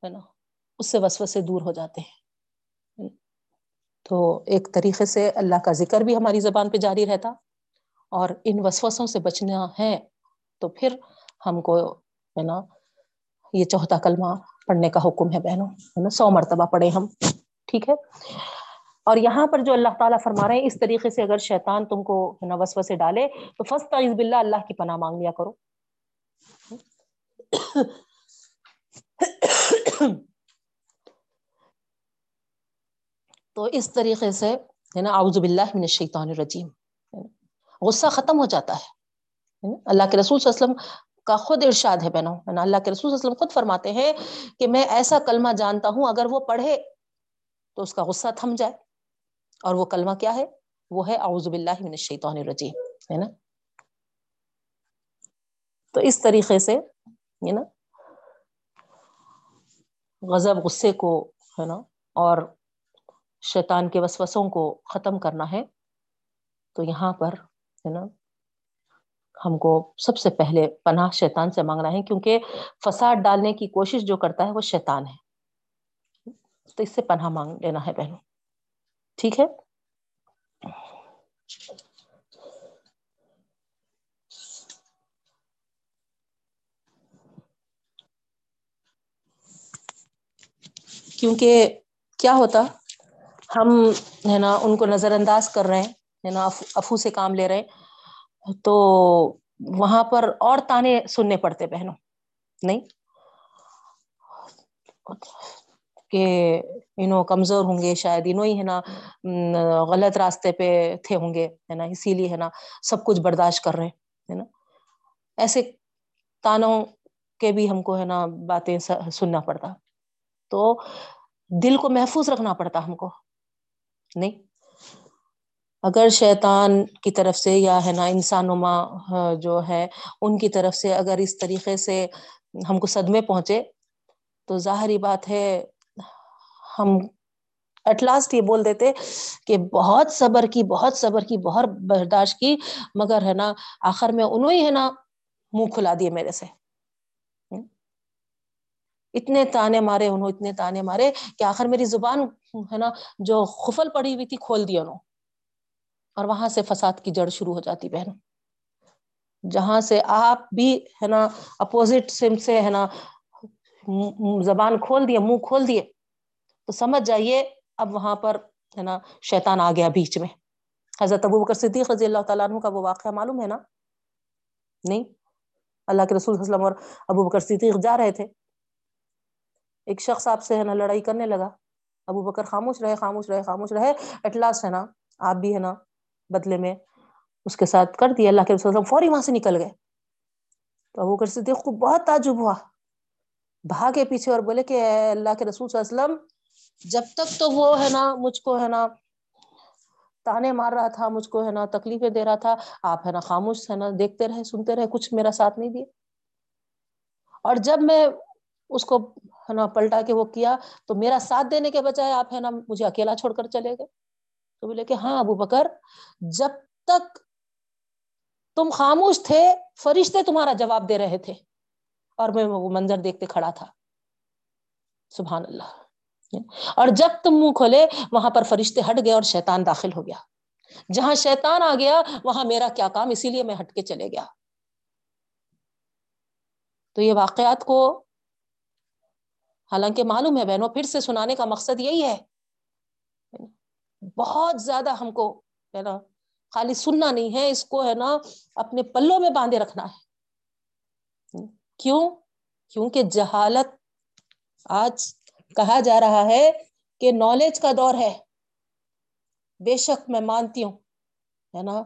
[SPEAKER 1] ہے نا، اس سے وسو سے دور ہو جاتے ہیں۔ تو ایک طریقے سے اللہ کا ذکر بھی ہماری زبان پہ جاری رہتا۔ اور ان وسوسوں سے بچنا ہے، تو پھر ہم کو، ہے نا، یہ چوتھا کلمہ پڑھنے کا حکم ہے بہنوں، ہے نا، سو مرتبہ پڑھے ہم، ٹھیک ہے۔ اور یہاں پر جو اللہ تعالی فرما رہے ہیں، اس طریقے سے اگر شیطان تم کو نوسو سے ڈالے، تو فسٹ عز بلہ اللہ کی پناہ مانگ لیا کرو۔ تو اس طریقے سے، ہے نا آؤز بلّہ میں شیطان الرجیم۔ غصہ ختم ہو جاتا ہے۔ اللہ کے رسول وسلم کا خود ارشاد ہے بہنوں اللہ کے رسول وسلم خود فرماتے ہیں کہ میں ایسا کلمہ جانتا ہوں، اگر وہ پڑھے تو اس کا غصہ تھم جائے۔ اور وہ کلمہ کیا ہے؟ وہ ہے اعوذ باللہ من الشیطان الرجیم، ہے نا؟ تو اس طریقے سے، ہے نا؟ غضب، غصے کو، ہے نا؟ اور شیطان کے وسوسوں کو ختم کرنا ہے۔ تو یہاں پر ہے نا۔ ہم کو سب سے پہلے پناہ شیطان سے مانگنا ہے، کیونکہ فساد ڈالنے کی کوشش جو کرتا ہے وہ شیطان ہے۔ تو اس سے پناہ مانگ لینا ہے بہنوں۔ ٹھیک ہے؟ کیونکہ کیا ہوتا، ہم ہے نا ان کو نظر انداز کر رہے ہیں۔ نا افو سے کام لے رہے تو وہاں پر اور تانے سننے پڑتے بہنوں، نہیں؟ کہ انوں کمزور ہوں گے شاید انوں ہی ہے نا غلط راستے پہ تھے ہوں گے، ہے نا، اسی لیے ہے نا، سب کچھ برداشت کر رہے ہے نا۔ ایسے تانوں کے بھی ہم کو ہے نا باتیں سننا پڑتا۔ تو دل کو محفوظ رکھنا پڑتا ہم کو، نہیں؟ اگر شیطان کی طرف سے یا ہے نا انسانما جو ہے، ان کی طرف سے اگر اس طریقے سے ہم کو صدمے پہنچے، تو ظاہری بات ہے، ہم ایٹ لاسٹ یہ بول دیتے کہ بہت صبر کی، بہت صبر کی، بہت برداشت کی، مگر ہے نا آخر میں انوں ہی ہے نا منہ کھلا دیے میرے سے۔ اتنے تانے مارے انہوں، اتنے تانے مارے کہ آخر میری زبان ہے نا جو خفل پڑی ہوئی تھی کھول دی انہوں۔ اور وہاں سے فساد کی جڑ شروع ہو جاتی بہن جہاں سے آپ بھی ہے نا اپوزٹ سم سے ہے نا زبان کھول دیے، منہ کھول دیے، تو سمجھ جائیے اب وہاں پر ہے نا شیتان آ گیا بیچ میں۔ حضرت ابو بکر صدیق رضی اللہ تعالیٰ عنہ کا وہ واقعہ معلوم ہے نا؟ نہیں؟ اللہ کے رسول وسلم اور ابو بکر صدیق جا رہے تھے۔ ایک شخص آپ سے ہے نا لڑائی کرنے لگا۔ ابو بکر خاموش رہے خاموش رہے خاموش رہے۔ ایٹ لاسٹ ہے نا آپ بھی ہے نا بدلے میں اس کے ساتھ کر دیا، اللہ کے رسول فوری وہاں سے نکل گئے۔ تو ابو بکر صدیق کو بہت تعجب ہوا۔ بھاگے پیچھے اور بولے کہ اللہ کے رسول صلی اللہ علیہ وسلم، جب تک تو وہ ہے نا، مجھ کو ہے نا تانے مار رہا تھا، مجھ کو ہے نا تکلیفیں دے رہا تھا، آپ ہے نا خاموش ہے نا، دیکھتے رہے، سنتے رہے، کچھ میرا ساتھ نہیں دیا۔ اور جب میں اس کو ہے نا پلٹا کے وہ کیا، تو میرا ساتھ دینے کے بجائے آپ ہے نا مجھے اکیلا چھوڑ کر چلے گئے۔ تو بولے کہ ہاں ابو بکر، جب تک تم خاموش تھے، فرشتے تمہارا جواب دے رہے تھے اور میں وہ منظر دیکھتے کھڑا تھا۔ سبحان اللہ۔ اور جب تم منہ کھولے، وہاں پر فرشتے ہٹ گئے اور شیطان داخل ہو گیا۔ جہاں شیطان آ گیا، وہاں میرا کیا کام؟ اسی لیے میں ہٹ کے چلے گیا۔ تو یہ واقعات کو حالانکہ معلوم ہے بہنوں، پھر سے سنانے کا مقصد یہی ہے۔ بہت زیادہ ہم کو ہے نا، خالی سننا نہیں ہے، اس کو ہے نا اپنے پلوں میں باندھے رکھنا ہے۔ کیوں؟ کیونکہ جہالت آج کہا جا رہا ہے کہ نالج کا دور ہے۔ بے شک میں مانتی ہوں، ہے نا؟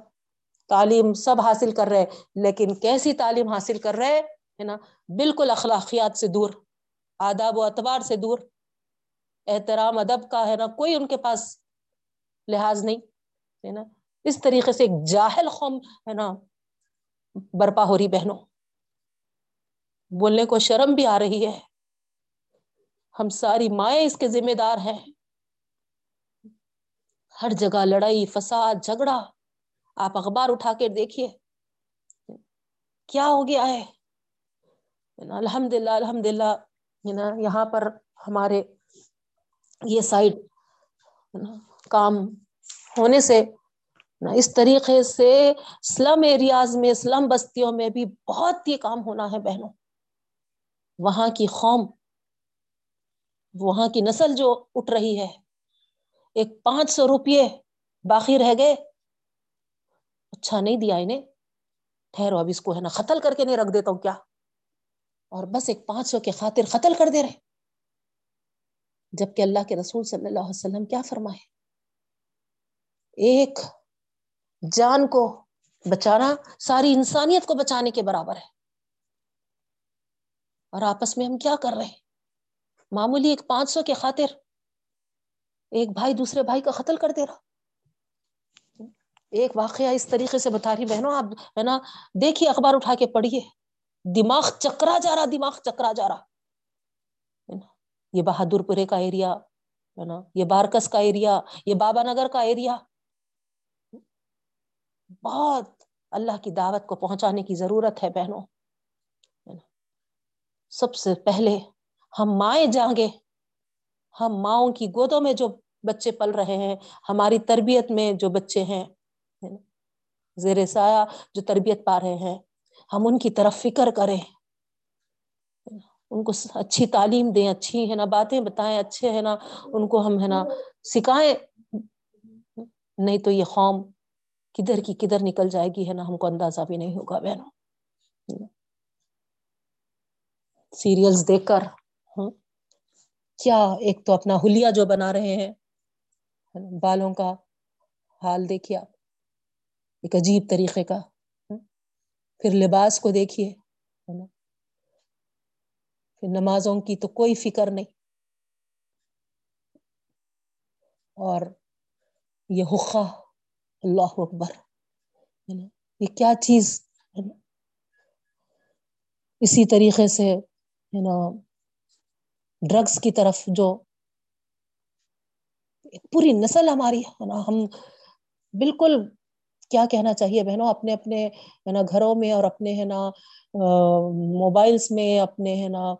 [SPEAKER 1] تعلیم سب حاصل کر رہے، لیکن کیسی تعلیم حاصل کر رہے، ہے نا؟ بالکل اخلاقیات سے دور، آداب و اتبار سے دور۔ احترام، ادب کا، ہے نا؟ کوئی ان کے پاس لحاظ نہیں، ہے نا؟ اس طریقے سے ایک جاہل قوم، ہے نا، برپا ہو رہی بہنوں۔ بولنے کو شرم بھی آ رہی ہے۔ ہم ساری مائیں اس کے ذمہ دار ہیں۔ ہر جگہ لڑائی، فساد، جھگڑا۔ آپ اخبار اٹھا کے دیکھیے۔ کیا ہو گیا ہے؟ الحمد للہ الحمد للہ نا، یہاں پر ہمارے یہ سائڈ کام ہونے سے اس طریقے سے سلم ایریاز میں اسلم بستیوں میں بھی بہت ہی کام ہونا ہے بہنوں۔ وہاں کی قوم، وہاں کی نسل جو اٹھ رہی ہے، ایک پانچ سو روپے باقی رہ گئے۔ اچھا نہیں دیا انہیں۔ ٹھہرو، اب اس کو ہے نا قتل کر کے نہیں رکھ دیتا ہوں کیا؟ اور بس ایک پانچ سو کے خاطر قتل کر دے رہے۔ جبکہ اللہ کے رسول صلی اللہ علیہ وسلم کیا فرمائے؟ ایک جان کو بچانا، ساری انسانیت کو بچانے کے برابر ہے۔ اور آپس میں ہم کیا کر رہے ہیں؟ معمولی ایک پانچ سو کے خاطر ایک بھائی دوسرے بھائی کا قتل کر دے رہا۔ ایک واقعہ اس طریقے سے بتا رہی بہنوں، آپ ہے نا، دیکھیے اخبار اٹھا کے پڑھیے۔ دماغ چکرا جا رہا، دماغ چکرا جا رہا۔ یہ بہادر پورے کا ایریا ہے نا، یہ بارکس کا ایریا یہ بابا نگر کا ایریا بہت اللہ کی دعوت کو پہنچانے کی ضرورت ہے بہنوں سب سے پہلے ہم مائیں جائیں گے ہم ماؤں کی گودوں میں جو بچے پل رہے ہیں، ہماری تربیت میں جو بچے ہیں زیر سایہ جو تربیت پا رہے ہیں، ہم ان کی طرف فکر کریں۔ ان کو اچھی تعلیم دیں، اچھی، ہے نا، باتیں بتائیں، اچھے، ہے نا، ان کو ہم، ہے نا، سکھائیں۔ نہیں تو یہ قوم کدھر کی کدھر نکل جائے گی ہے نا، ہم کو اندازہ بھی نہیں ہوگا بہنوں۔ سیریلس دیکھ کر کیا ایک تو اپنا ہولیا جو بنا رہے ہیں بالوں کا حال دیکھیا ایک عجیب طریقے کا پھر لباس کو دیکھیے پھر نمازوں کی تو کوئی فکر نہیں۔ اور یہ حقہ اللہ اکبر یہ کیا چیز اسی طریقے سے نا ڈرگس کی طرف جو پوری نسل ہماری، ہے نا، ہم بالکل کیا کہنا چاہیے بہنوں، اپنے اپنے، ہے نا، گھروں میں اور اپنے، ہے نا موبائلس میں، اپنے، ہے نا،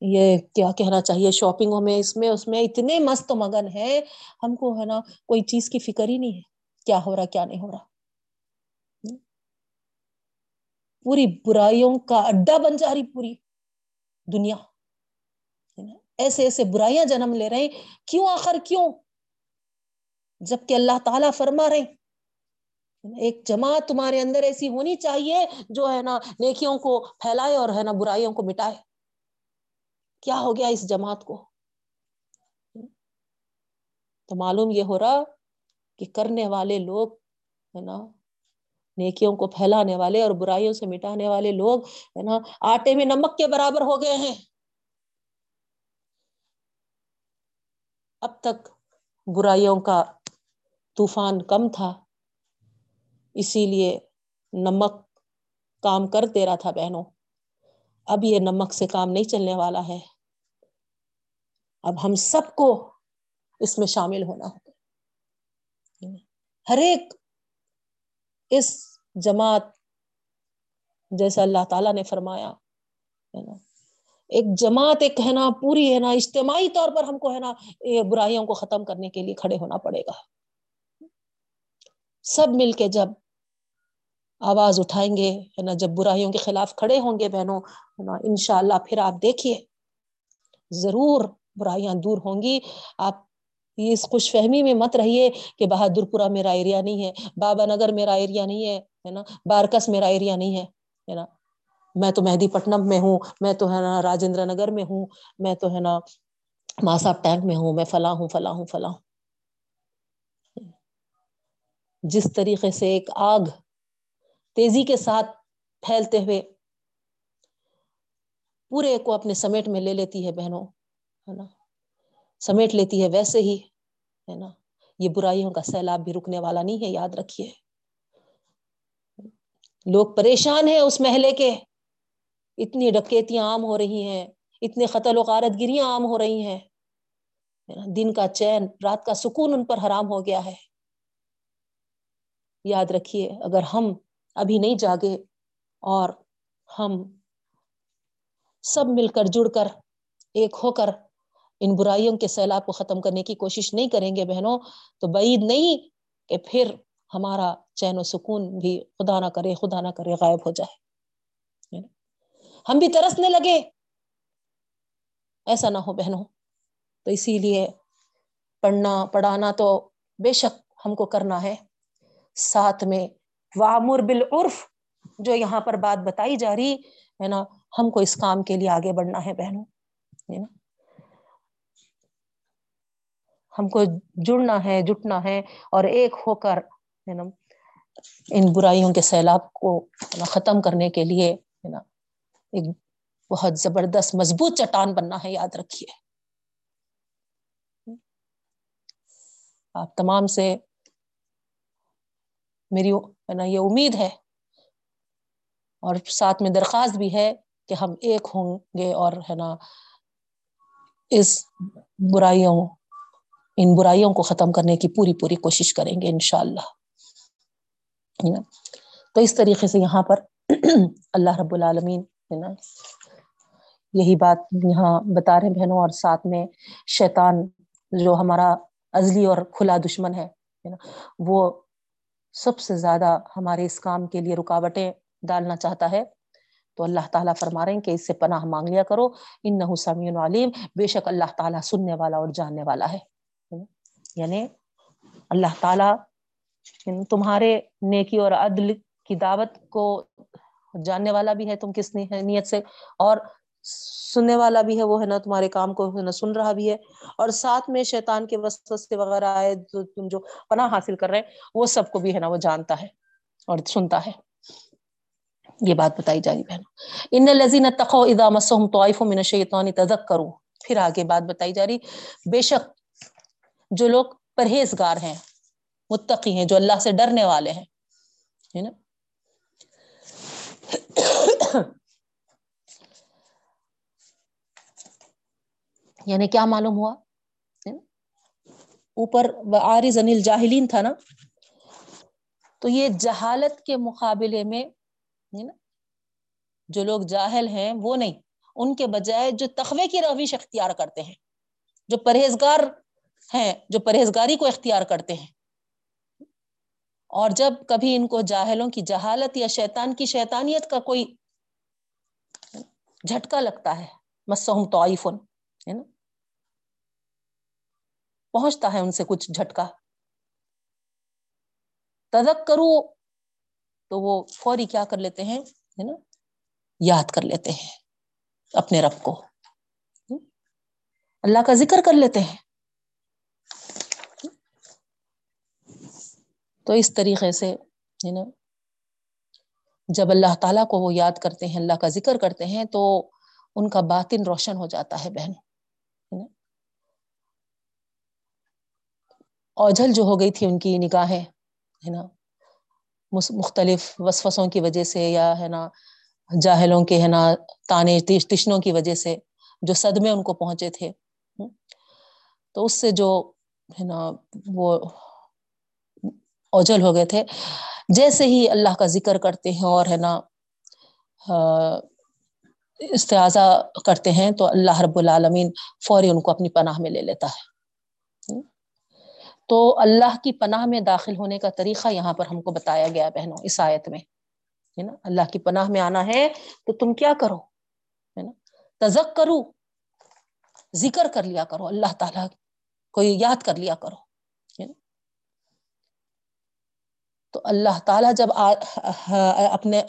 [SPEAKER 1] یہ کیا کہنا چاہیے شاپنگوں میں، اس میں اس میں اتنے مست مگن ہے ہم کو، ہے نا، کوئی چیز کی فکر ہی نہیں ہے۔ کیا ہو رہا، کیا نہیں ہو رہا۔ پوری برائیوں کا اڈا بن جا رہی پوری دنیا۔ ایسے ایسے برائیاں جنم لے رہے کیوں آخر کیوں؟ جبکہ اللہ تعالی فرما رہے ایک جماعت تمہارے اندر ایسی ہونی چاہیے جو ہے نا نیکیوں کو پھیلائے اور ہے نا برائیوں کو مٹائے۔ کیا ہو گیا اس جماعت کو؟ تو معلوم یہ ہو رہا کہ کرنے والے لوگ، ہے نا، نیکیوں کو پھیلانے والے اور برائیوں سے مٹانے والے لوگ، ہے نا، آٹے میں نمک کے برابر ہو گئے ہیں۔ اب تک برائیوں کا طوفان کم تھا، اسی لیے نمک کام کر دے رہا تھا بہنوں۔ اب یہ نمک سے کام نہیں چلنے والا ہے۔ اب ہم سب کو اس میں شامل ہونا ہوگا ہر ایک اس جماعت جیسا اللہ تعالی نے فرمایا، ہے نا؟ ایک جماعت، ایک ہے نا پوری ہے نا، اجتماعی طور پر ہم کو ہے نا برائیوں کو ختم کرنے کے لیے کھڑے ہونا پڑے گا۔ سب مل کے جب آواز اٹھائیں گے، ہے نا، جب برائیوں کے خلاف کھڑے ہوں گے بہنوں، ہے نا ان شاء اللہ پھر آپ دیکھیے، ضرور برائیاں دور ہوں گی۔ آپ اس خوش فہمی میں مت رہیے کہ بہادر پورہ میرا ایریا نہیں ہے، بابا نگر میرا ایریا نہیں ہے نا؟ بارکس میرا ایریا نہیں ہے نا؟ میں تو مہدی پٹنم میں ہوں، میں تو ہے نا راجندر نگر میں ہوں، میں تو ہے نا ماساب ٹینک میں ہوں، میں فلاں ہوں فلاں ہوں، فلاں جس طریقے سے ایک آگ تیزی کے ساتھ پھیلتے ہوئے پورے کو اپنے سمیٹ میں لے لیتی ہے بہنوں، ہے نا؟ سمیٹ لیتی ہے ویسے ہی، ہے نا؟ یہ برائیوں کا سیلاب بھی رکنے والا نہیں ہے، یاد رکھیے۔ لوگ پریشان ہیں اس محلے کے۔ اتنی ڈکیتیاں عام ہو رہی ہیں اتنے قتل و غارت گریاں عام ہو رہی ہیں۔ دن کا چین، رات کا سکون ان پر حرام ہو گیا ہے۔ یاد رکھیے، اگر ہم ابھی نہیں جاگے اور ہم سب مل کر جڑ کر، ایک ہو کر ان برائیوں کے سیلاب کو ختم کرنے کی کوشش نہیں کریں گے بہنوں، تو بعید نہیں کہ پھر ہمارا چین و سکون بھی خدا نہ کرے، خدا نہ کرے غائب ہو جائے۔ ہم بھی ترسنے لگے۔ ایسا نہ ہو بہنوں۔ تو اسی لیے پڑھنا، پڑھانا تو بے شک ہم کو کرنا ہے۔ ساتھ میں وامر بالعرف، جو یہاں پر بات بتائی جا رہی، ہے نا، ہم کو اس کام کے لیے آگے بڑھنا ہے بہنوں۔ نا؟ ہم کو جڑنا ہے، جٹنا ہے اور ایک ہو کر، ہے نا، ان برائیوں کے سیلاب کو ختم کرنے کے لیے، ہے نا، ایک بہت زبردست، مضبوط چٹان بننا ہے، یاد رکھیے۔ آپ تمام سے میری، ہے نا، یہ امید ہے اور ساتھ میں درخواست بھی ہے کہ ہم ایک ہوں گے اور، ہے نا، اس برائیوں ان برائیوں کو ختم کرنے کی پوری پوری کوشش کریں گے انشاء اللہ تو اس طریقے سے یہاں پر اللہ رب العالمین، ہے نا؟ یہی بات یہاں بتا رہے ہیں بہنوں، اور ساتھ میں شیطان جو ہمارا ازلی اور کھلا دشمن ہے نا؟ وہ سب سے زیادہ ہمارے اس کام کے لیے رکاوٹیں ڈالنا چاہتا ہے۔ تو اللہ تعالیٰ فرما رہے ہیں کہ اس سے پناہ مانگ لیا کرو۔ ان نہ سمیع علیم۔ بے شک اللہ تعالیٰ سننے والا اور جاننے والا ہے۔ یعنی اللہ تعالی تمہارے نیکی اور عدل کی دعوت کو جاننے والا بھی ہے، تم کس نیت سے؟ اور سننے والا بھی ہے، وہ ہے نا تمہارے کام کو ہے نا سن رہا بھی ہے۔ اور ساتھ میں شیطان کے وسوسے وغیرہ آئے، جو تم جو پناہ حاصل کر رہے ہیں، وہ سب کو بھی ہے نا وہ جانتا ہے اور سنتا ہے۔ یہ بات بتائی جا رہی بہنوں۔ ان لذین تخو ادا مسم طائف من شیطانی تذک کروں پھر آگے بات بتائی جا رہی۔ بے شک جو لوگ پرہیزگار ہیں، متقی ہیں، جو اللہ سے ڈرنے والے ہیں نا؟ یعنی کیا معلوم ہوا؟ اوپر آرز انل جاہلین تھا نا؟ تو یہ جہالت کے مقابلے میں جو لوگ جاہل ہیں، وہ نہیں، ان کے بجائے جو تخوے کی رویش اختیار کرتے ہیں، جو پرہیزگار ہیں جو پرہیزگاری کو اختیار کرتے ہیں۔ اور جب کبھی ان کو جاہلوں کی جہالت یا شیطان کی شیطانیت کا کوئی جھٹکا لگتا ہے مسم توائفن ہے نا؟ پہنچتا ہے ان سے کچھ جھٹکا۔ تدک کرو تو وہ فوری کیا کر لیتے ہیں، ہے نا؟ یاد کر لیتے ہیں اپنے رب کو۔ اللہ کا ذکر کر لیتے ہیں۔ تو اس طریقے سے ہے نا جب اللہ تعالیٰ کو وہ یاد کرتے ہیں، اللہ کا ذکر کرتے ہیں، تو ان کا باطن روشن ہو جاتا ہے بہن اوجھل جو ہو گئی تھی ان کی نگاہیں ہے نا مختلف وسوسوں کی وجہ سے یا، ہے نا، جاہلوں کے، ہے نا، تانے تشنوں کی وجہ سے جو صدمے ان کو پہنچے تھے hmm. تو اس سے جو، ہے نا، وہ اوجل ہو گئے تھے۔ جیسے ہی اللہ کا ذکر کرتے ہیں اور ہے نا استحاظہ کرتے ہیں تو اللہ رب العالمین فوری ان کو اپنی پناہ میں لے لیتا ہے۔ تو اللہ کی پناہ میں داخل ہونے کا طریقہ یہاں پر ہم کو بتایا گیا بہنوں، اس آیت میں۔ ہے نا، اللہ کی پناہ میں آنا ہے تو تم کیا کرو؟ ہے نا تزک کرو ذکر کر لیا کرو۔ اللہ تعالیٰ کو یاد کر لیا کرو۔ تو اللہ تعالیٰ جب اپنے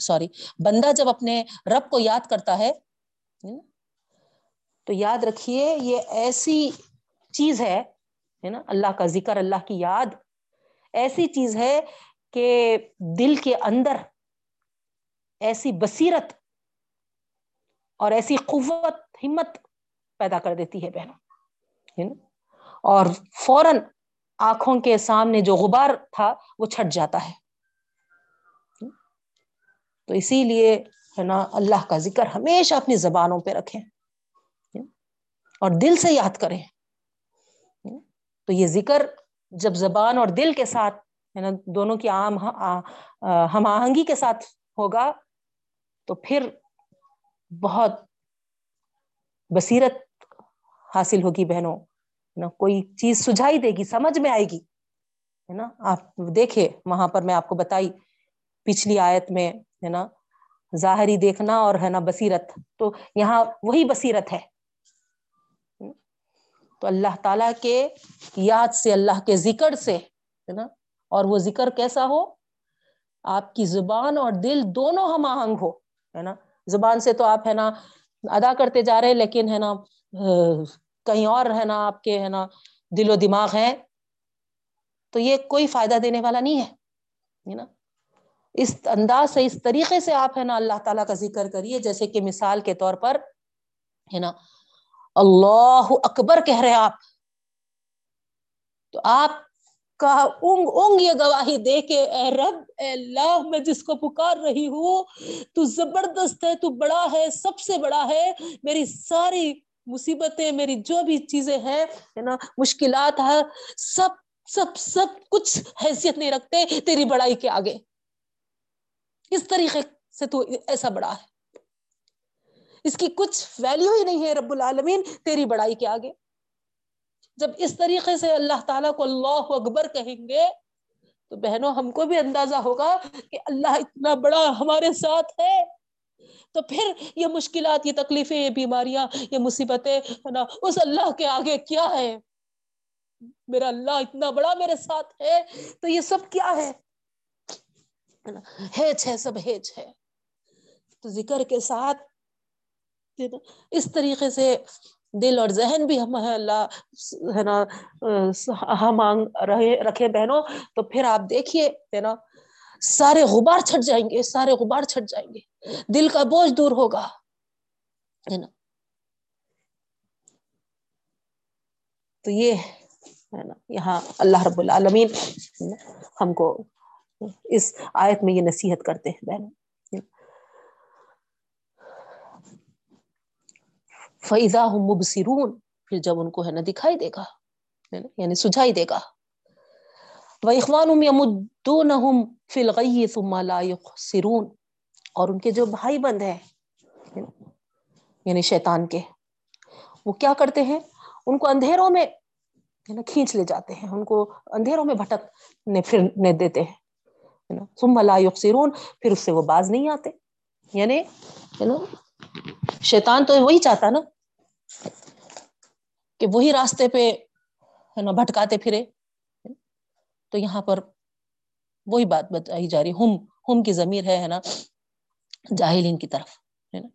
[SPEAKER 1] سوری، بندہ جب اپنے رب کو یاد کرتا ہے تو یاد رکھیے یہ ایسی چیز ہے نا، اللہ کا ذکر، اللہ کی یاد، ایسی چیز ہے کہ دل کے اندر ایسی بصیرت اور ایسی قوت، ہمت پیدا کر دیتی ہے بہنوں اور فوراً آنکھوں کے سامنے جو غبار تھا وہ چھٹ جاتا ہے۔ تو اسی لیے ہے نا اللہ کا ذکر ہمیشہ اپنی زبانوں پہ رکھیں۔ اور دل سے یاد کریں۔ تو یہ ذکر جب زبان اور دل کے ساتھ ہے نا دونوں کی عام ہم آہنگی کے ساتھ ہوگا تو پھر بہت بصیرت حاصل ہوگی بہنوں۔ نا کوئی چیز سجھائی دے گی، سمجھ میں آئے گی، ہے نا؟ آپ دیکھے وہاں پر میں آپ کو بتائی، پچھلی آیت میں، ہے نا، ظاہری دیکھنا اور ہے نا بصیرت۔ تو یہاں وہی بصیرت ہے۔ تو اللہ تعالی کے یاد سے، اللہ کے ذکر سے، ہے نا؟ اور وہ ذکر کیسا ہو؟ آپ کی زبان اور دل دونوں ہم آہنگ ہو، ہے نا؟ زبان سے تو آپ، ہے نا، ادا کرتے جا رہے لیکن، ہے نا کہیں اور ہے نا، آپ کے ہے نا دل و دماغ ہے تو یہ کوئی فائدہ دینے والا نہیں ہے نا؟ اس انداز سے، اس طریقے سے آپ ہے نا اللہ تعالیٰ کا ذکر کریے، جیسے کہ مثال کے طور پر، ہے نا، اللہ اکبر کہہ رہے آپ، تو آپ کا اونگ اونگ یہ گواہی دے کے، اے رب، اے اللہ، میں جس کو پکار رہی ہوں، تو زبردست ہے، تو بڑا ہے، سب سے بڑا ہے، میری ساری مصیبتیں، میری جو بھی چیزیں ہیں نا، مشکلات ہے سب سب سب کچھ حیثیت نہیں رکھتے، تیری بڑائی کے آگے۔ اس طریقے سے تو ایسا بڑا ہے۔ اس کی کچھ ویلیو ہی نہیں ہے رب العالمین، تیری بڑائی کے آگے۔ جب اس طریقے سے اللہ تعالیٰ کو اللہ اکبر کہیں گے، تو بہنوں، ہم کو بھی اندازہ ہوگا کہ اللہ اتنا بڑا ہمارے ساتھ ہے۔ تو پھر یہ مشکلات، یہ تکلیفیں، یہ بیماریاں، یہ مصیبتیں نا، اس اللہ کے آگے کیا ہے؟ میرا اللہ اتنا بڑا میرے ساتھ ہے، تو یہ سب کیا ہے؟ ہیچ ہے، سب ہیچ ہے۔ تو ذکر کے ساتھ اس طریقے سے دل اور ذہن بھی ہم اللہ ہے نا ہاں، ہاں، ہم رہے، رکھے بہنوں۔ تو پھر آپ دیکھیے، ہے نا سارے غبار چھٹ جائیں گے، سارے غبار چھٹ جائیں گے۔ دل کا بوجھ دور ہوگا۔ ہے نا؟ تو یہ ہے نا، یہاں اللہ رب العالمین ہم کو اس آیت میں یہ نصیحت کرتے ہیں بہن فیضا ہوں مبصرون، پھر جب ان کو ہے نا دکھائی دے گا یعنی سجھائی دے گا۔ وہ اخوان فلغی سرون اور ان کے جو بھائی بند ہیں یعنی شیطان کے، وہ کیا کرتے ہیں؟ ان کو اندھیروں میں یعنی کھینچ لے جاتے ہیں، ان کو اندھیروں میں بھٹکنے پھرنے دیتے ہیں ثم لا یقصرون پھر اس سے وہ باز نہیں آتے۔ یعنی شیطان تو وہی چاہتا نا، کہ وہی راستے پہ، ہے نا، بھٹکاتے پھرے۔ تو یہاں پر وہی بات بتائی جا رہی ہم ہم کی ضمیر ہے نا؟ جاہلین کی طرف، ہے نا؟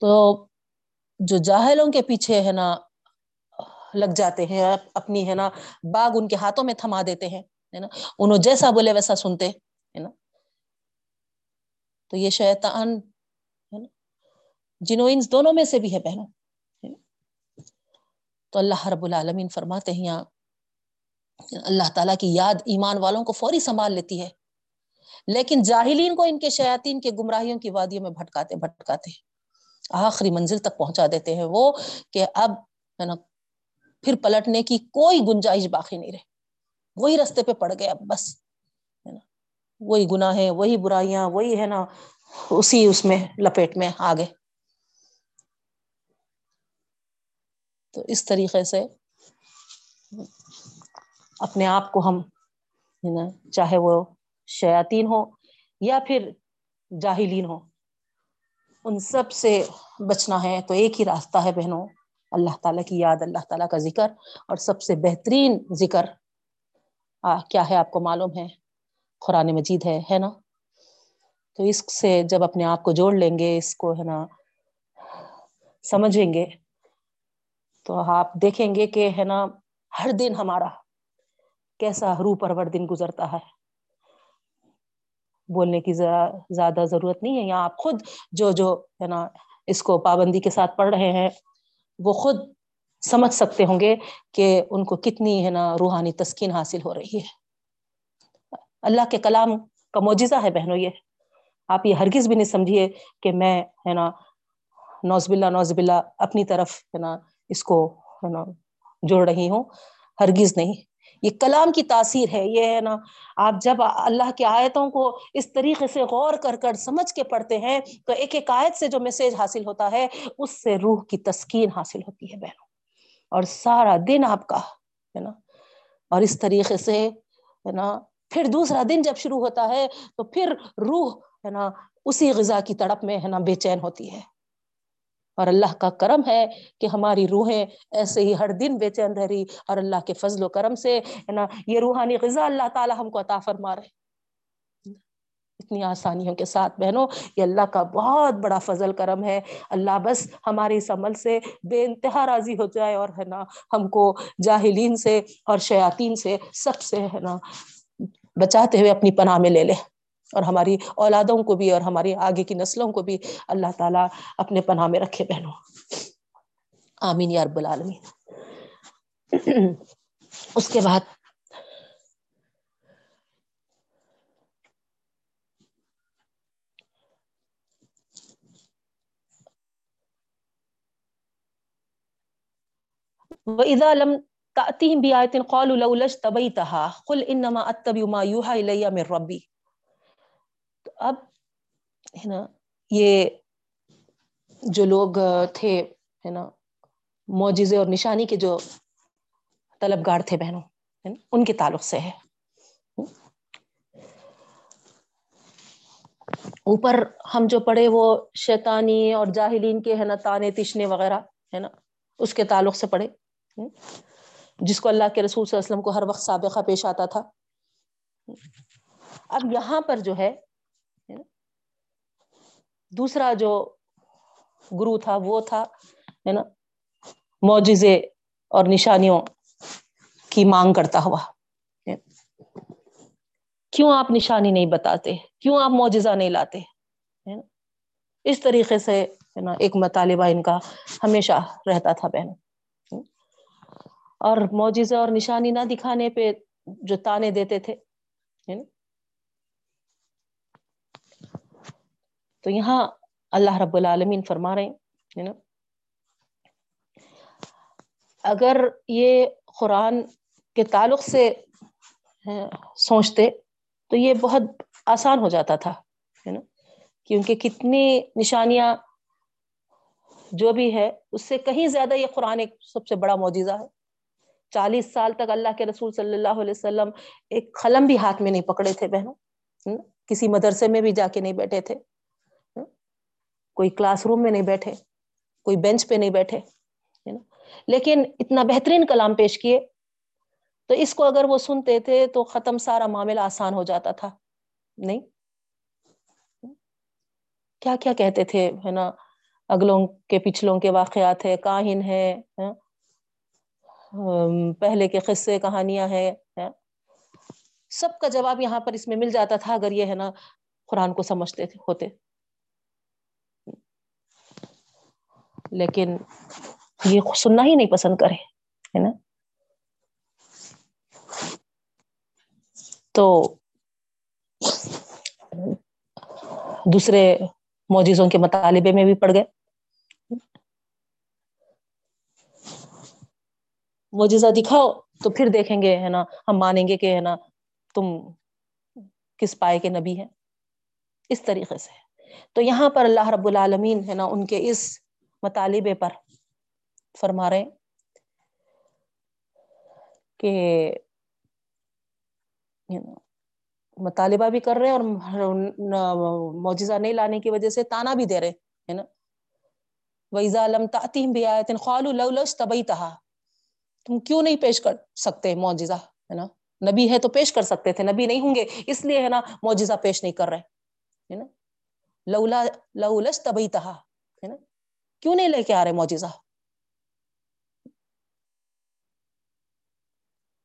[SPEAKER 1] تو جو جاہلوں کے پیچھے، ہے نا، لگ جاتے ہیں، اپنی، ہے نا، باغ ان کے ہاتھوں میں تھما دیتے ہیں نا؟ انہوں جیسا بولے ویسا سنتے، ہے نا؟ تو یہ شیطان، ہے نا؟ جنہوں ان دونوں میں سے بھی ہے، بہنوں تو اللہ رب العالمین فرماتے ہیں، یہاں اللہ تعالیٰ کی یاد ایمان والوں کو فوری سنبھال لیتی ہے۔ لیکن جاہلین کو ان کے شیاطین کے گمراہیوں کی وادیوں میں بھٹکاتے بھٹکاتے آخری منزل تک پہنچا دیتے ہیں وہ کہ اب ہے نا، پھر پلٹنے کی کوئی گنجائش باقی نہیں رہے وہی رستے پہ پڑ گئے اب بس، ہے نا۔ وہی گناہیں، وہی برائیاں، وہی ہے نا، اسی اس میں لپیٹ میں آگے تو اس طریقے سے اپنے آپ کو ہم نا چاہے وہ شیاطین ہو یا پھر جاہلین ہو ان سب سے بچنا ہے تو ایک ہی راستہ ہے بہنوں، اللہ تعالیٰ کی یاد، اللہ تعالیٰ کا ذکر اور سب سے بہترین ذکر کیا ہے آپ کو معلوم ہے؟ قرآن مجید ہے ہے نا؟ تو اس سے جب اپنے آپ کو جوڑ لیں گے، اس کو، ہے نا، سمجھیں گے، تو آپ دیکھیں گے کہ، ہے نا، ہر دن ہمارا کیسا روح پرور دن گزرتا ہے۔ بولنے کی زیادہ ضرورت نہیں ہے۔ یا آپ خود جو جو ہے نا، اس کو پابندی کے ساتھ پڑھ رہے ہیں، وہ خود سمجھ سکتے ہوں گے کہ ان کو کتنی ہے نا روحانی تسکین حاصل ہو رہی ہے۔ اللہ کے کلام کا معجزہ ہے بہنوں، یہ آپ یہ ہرگز بھی نہیں سمجھیے کہ میں ہے نا نوزب اللہ نوزب اللہ اپنی طرف ہے نا اس کو ہے نا جوڑ رہی ہوں۔ ہرگز نہیں۔ یہ کلام کی تاثیر ہے، یہ ہے نا، آپ جب اللہ کی آیتوں کو اس طریقے سے غور کر کر سمجھ کے پڑھتے ہیں تو ایک ایک آیت سے جو میسج حاصل ہوتا ہے، اس سے روح کی تسکین حاصل ہوتی ہے بہنوں۔ اور سارا دن آپ کا، ہے نا، اور اس طریقے سے، ہے نا، پھر دوسرا دن جب شروع ہوتا ہے تو پھر روح، ہے نا، اسی غذا کی تڑپ میں، ہے نا، بے چین ہوتی ہے۔ اور اللہ کا کرم ہے کہ ہماری روحیں ایسے ہی ہر دن بے چین رہ رہی، اور اللہ کے فضل و کرم سے، ہے نا، یہ روحانی غذا اللہ تعالی ہم کو عطا فرما رہے اتنی آسانیوں کے ساتھ بہنوں، یہ اللہ کا بہت بڑا فضل کرم ہے۔ اللہ بس ہمارے اس عمل سے بے انتہا راضی ہو جائے اور، ہے نا، ہم کو جاہلین سے اور شیاطین سے سب سے، ہے نا، بچاتے ہوئے اپنی پناہ میں لے لے۔ اور ہماری اولادوں کو بھی اور ہماری آگے کی نسلوں کو بھی اللہ تعالیٰ اپنے پناہ میں رکھے بہنوں۔ آمین یا رب العالمین۔ اس کے بعد وَإِذَا لَمْ تَأْتِهِمْ بِآيَةٍ قَالُوا لَوْلَا اجْتَبَيْتَهَا قُلْ إِنَّمَا أَتَّبِعُ مَا يُوحَى إِلَيَّ مِن رَبِّي۔ اب ہے نا، یہ جو لوگ تھے، ہے نا، معجزے اور نشانی کے جو طلبگار تھے بہنوں ان کے تعلق سے ہے۔ اوپر ہم جو پڑھے وہ شیطانی اور جاہلین کے، ہے نا، تانے، تشنے وغیرہ، ہے نا، اس کے تعلق سے پڑھے۔ جس کو اللہ کے رسول صلی اللہ علیہ وسلم کو ہر وقت سابقہ پیش آتا تھا۔ اب یہاں پر جو ہے دوسرا جو گرو تھا، وہ تھا، ہے نا، معجزے اور نشانیوں کی مانگ کرتا ہوا۔ کیوں آپ نشانی نہیں بتاتے؟ کیوں آپ معجزہ نہیں لاتے؟ اس طریقے سے نا، ایک مطالبہ ان کا ہمیشہ رہتا تھا بہن۔ اور معجزہ اور نشانی نہ دکھانے پہ جو تانے دیتے تھے تو یہاں اللہ رب العالمین فرما رہے ہیں نا اگر یہ قرآن کے تعلق سے سوچتے تو یہ بہت آسان ہو جاتا تھا ہے نا کیونکہ کتنی نشانیاں جو بھی ہے اس سے کہیں زیادہ یہ قرآن ایک سب سے بڑا معجزہ ہے چالیس سال تک اللہ کے رسول صلی اللہ علیہ وسلم ایک قلم بھی ہاتھ میں نہیں پکڑے تھے بہنوں کسی مدرسے میں بھی جا کے نہیں بیٹھے تھے. کوئی کلاس روم میں نہیں بیٹھے، کوئی بینچ پہ نہیں بیٹھے لیکن اتنا بہترین کلام پیش کیے، تو اس کو اگر وہ سنتے تھے تو ختم سارا معاملہ آسان ہو جاتا تھا، نہیں؟ کیا کیا کہتے تھے، ہے نا، اگلوں کے پچھلوں کے واقعات ہے کاہن ہے پہلے کے قصے، کہانیاں ہیں سب کا جواب یہاں پر اس میں مل جاتا تھا اگر یہ، ہے نا، قرآن کو سمجھتے ہوتے۔ لیکن یہ سننا ہی نہیں پسند کرے، ہے نا؟ تو دوسرے موجزوں کے مطالبے میں بھی پڑ گئے۔ موجزہ دکھاؤ تو پھر دیکھیں گے، ہے نا؟ ہم مانیں گے کہ، ہے نا، تم کس پائے کے نبی ہے اس طریقے سے۔ تو یہاں پر اللہ رب العالمین، ہے نا، ان کے اس مطالبے پر فرما رہے کہ مطالبہ بھی کر رہے اور معجزہ نہیں لانے کی وجہ سے تانا بھی دے رہے ہے نا؟ ویزا علم تعتیم بھی آئے تین خالو لولش تبئی تہا تم کیوں نہیں پیش کر سکتے معجزہ، ہے نا؟ نبی ہے تو پیش کر سکتے تھے، نبی نہیں ہوں گے، اس لیے ہے نا معجزہ پیش نہیں کر رہے، ہے نا؟ لولا لولش تبئی تہا کیوں نہیں لے کے آ رہے معجزہ؟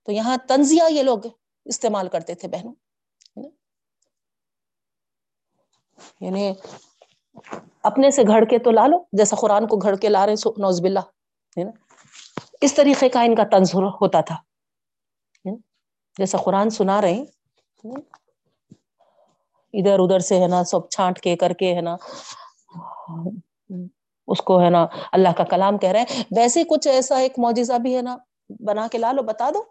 [SPEAKER 1] تو یہاں تنزیہ یہ لوگ استعمال کرتے تھے بہنوں یعنی اپنے سے گھڑ کے تو لا لو، جیسا قرآن کو گھڑ کے لا رہے نوز باللہ، ہے نا؟ اس طریقے کا ان کا تنظر ہوتا تھا جیسا قرآن سنا رہے ادھر ادھر سے، ہے نا، سب چھانٹ کے کر کے، ہے نا؟ اس کو ہے نا اللہ کا کلام کہہ رہے ہیں۔ ویسے کچھ ایسا ایک معجزہ بھی ہے نا، بنا کے لا لو، بتا دو۔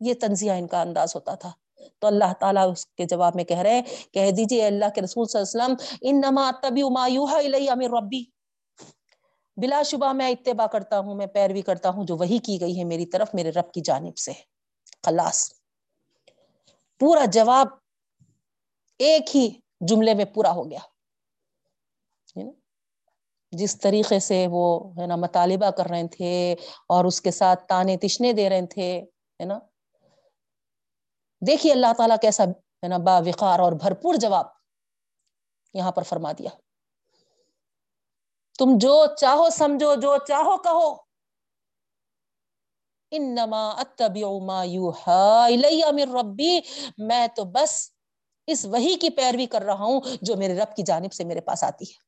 [SPEAKER 1] یہ تنزیہ ان کا انداز ہوتا تھا۔ تو اللہ تعالیٰ اس کے جواب میں کہہ رہے ہیں، کہہ دیجیے اللہ کے رسول صلی اللہ علیہ وسلم ان نما تبی الی ربی۔ بلا شبہ میں اتباع کرتا ہوں، میں پیروی کرتا ہوں، جو وہی کی گئی ہے میری طرف، میرے رب کی جانب سے۔ خلاص۔ پورا جواب ایک ہی جملے میں پورا ہو گیا۔ جس طریقے سے وہ، ہے نا، مطالبہ کر رہے تھے اور اس کے ساتھ تانے تشنے دے رہے تھے، ہے نا۔ دیکھیے اللہ تعالیٰ کیسا، ہے نا با وقار اور بھرپور جواب یہاں پر فرما دیا۔ تم جو چاہو سمجھو، جو چاہو کہو۔ انما اتبع ما یوحا من ربی۔ میں تو بس اس وہی کی پیروی کر رہا ہوں جو میرے رب کی جانب سے میرے پاس آتی ہے۔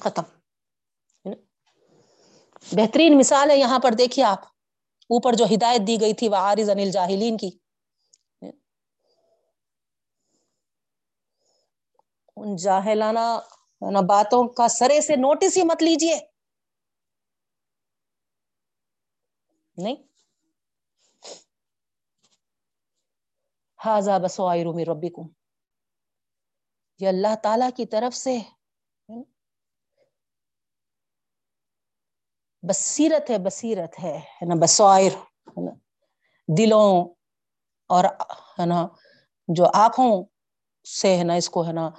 [SPEAKER 1] ختم۔ بہترین مثال ہے یہاں پر دیکھیے آپ۔ اوپر جو ہدایت دی گئی تھی وہ عارض انل جاہلین کی۔ ان جاہلانہ باتوں کا سرے سے نوٹس ہی مت لیجیے نہیں۔ ہاضا بسوائر میں ربی کو یہ اللہ تعالی کی طرف سے بصیرت ہے بصیرت ہے نا؟ بسائر دلوں اور، ہے نا؟ جو آنکھوں سے، ہے نا؟ اس کو، ہے نا؟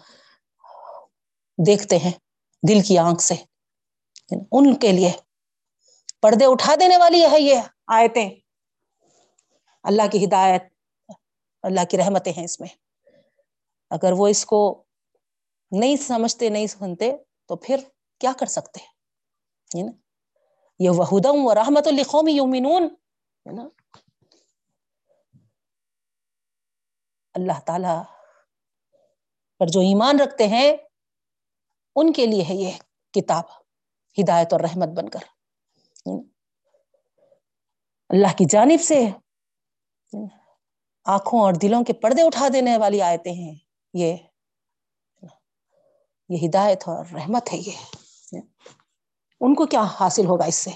[SPEAKER 1] دیکھتے ہیں، دل کی آنکھ سے۔ ان کے لیے پردے اٹھا دینے والی ہے یہ آیتیں۔ اللہ کی ہدایت، اللہ کی رحمتیں ہیں اس میں۔ اگر وہ اس کو نہیں سمجھتے، نہیں سنتے، تو پھر کیا کر سکتے؟ یہ وہدم و رحمت القومی یومنون اللہ تعالی پر جو ایمان رکھتے ہیں، ان کے لیے ہے یہ کتاب، ہدایت اور رحمت بن کر. اللہ کی جانب سے آنکھوں اور دلوں کے پردے اٹھا دینے والی آیتیں ہیں یہ. یہ ہدایت اور رحمت ہے یہ. ان کو کیا حاصل ہوگا اس سے؟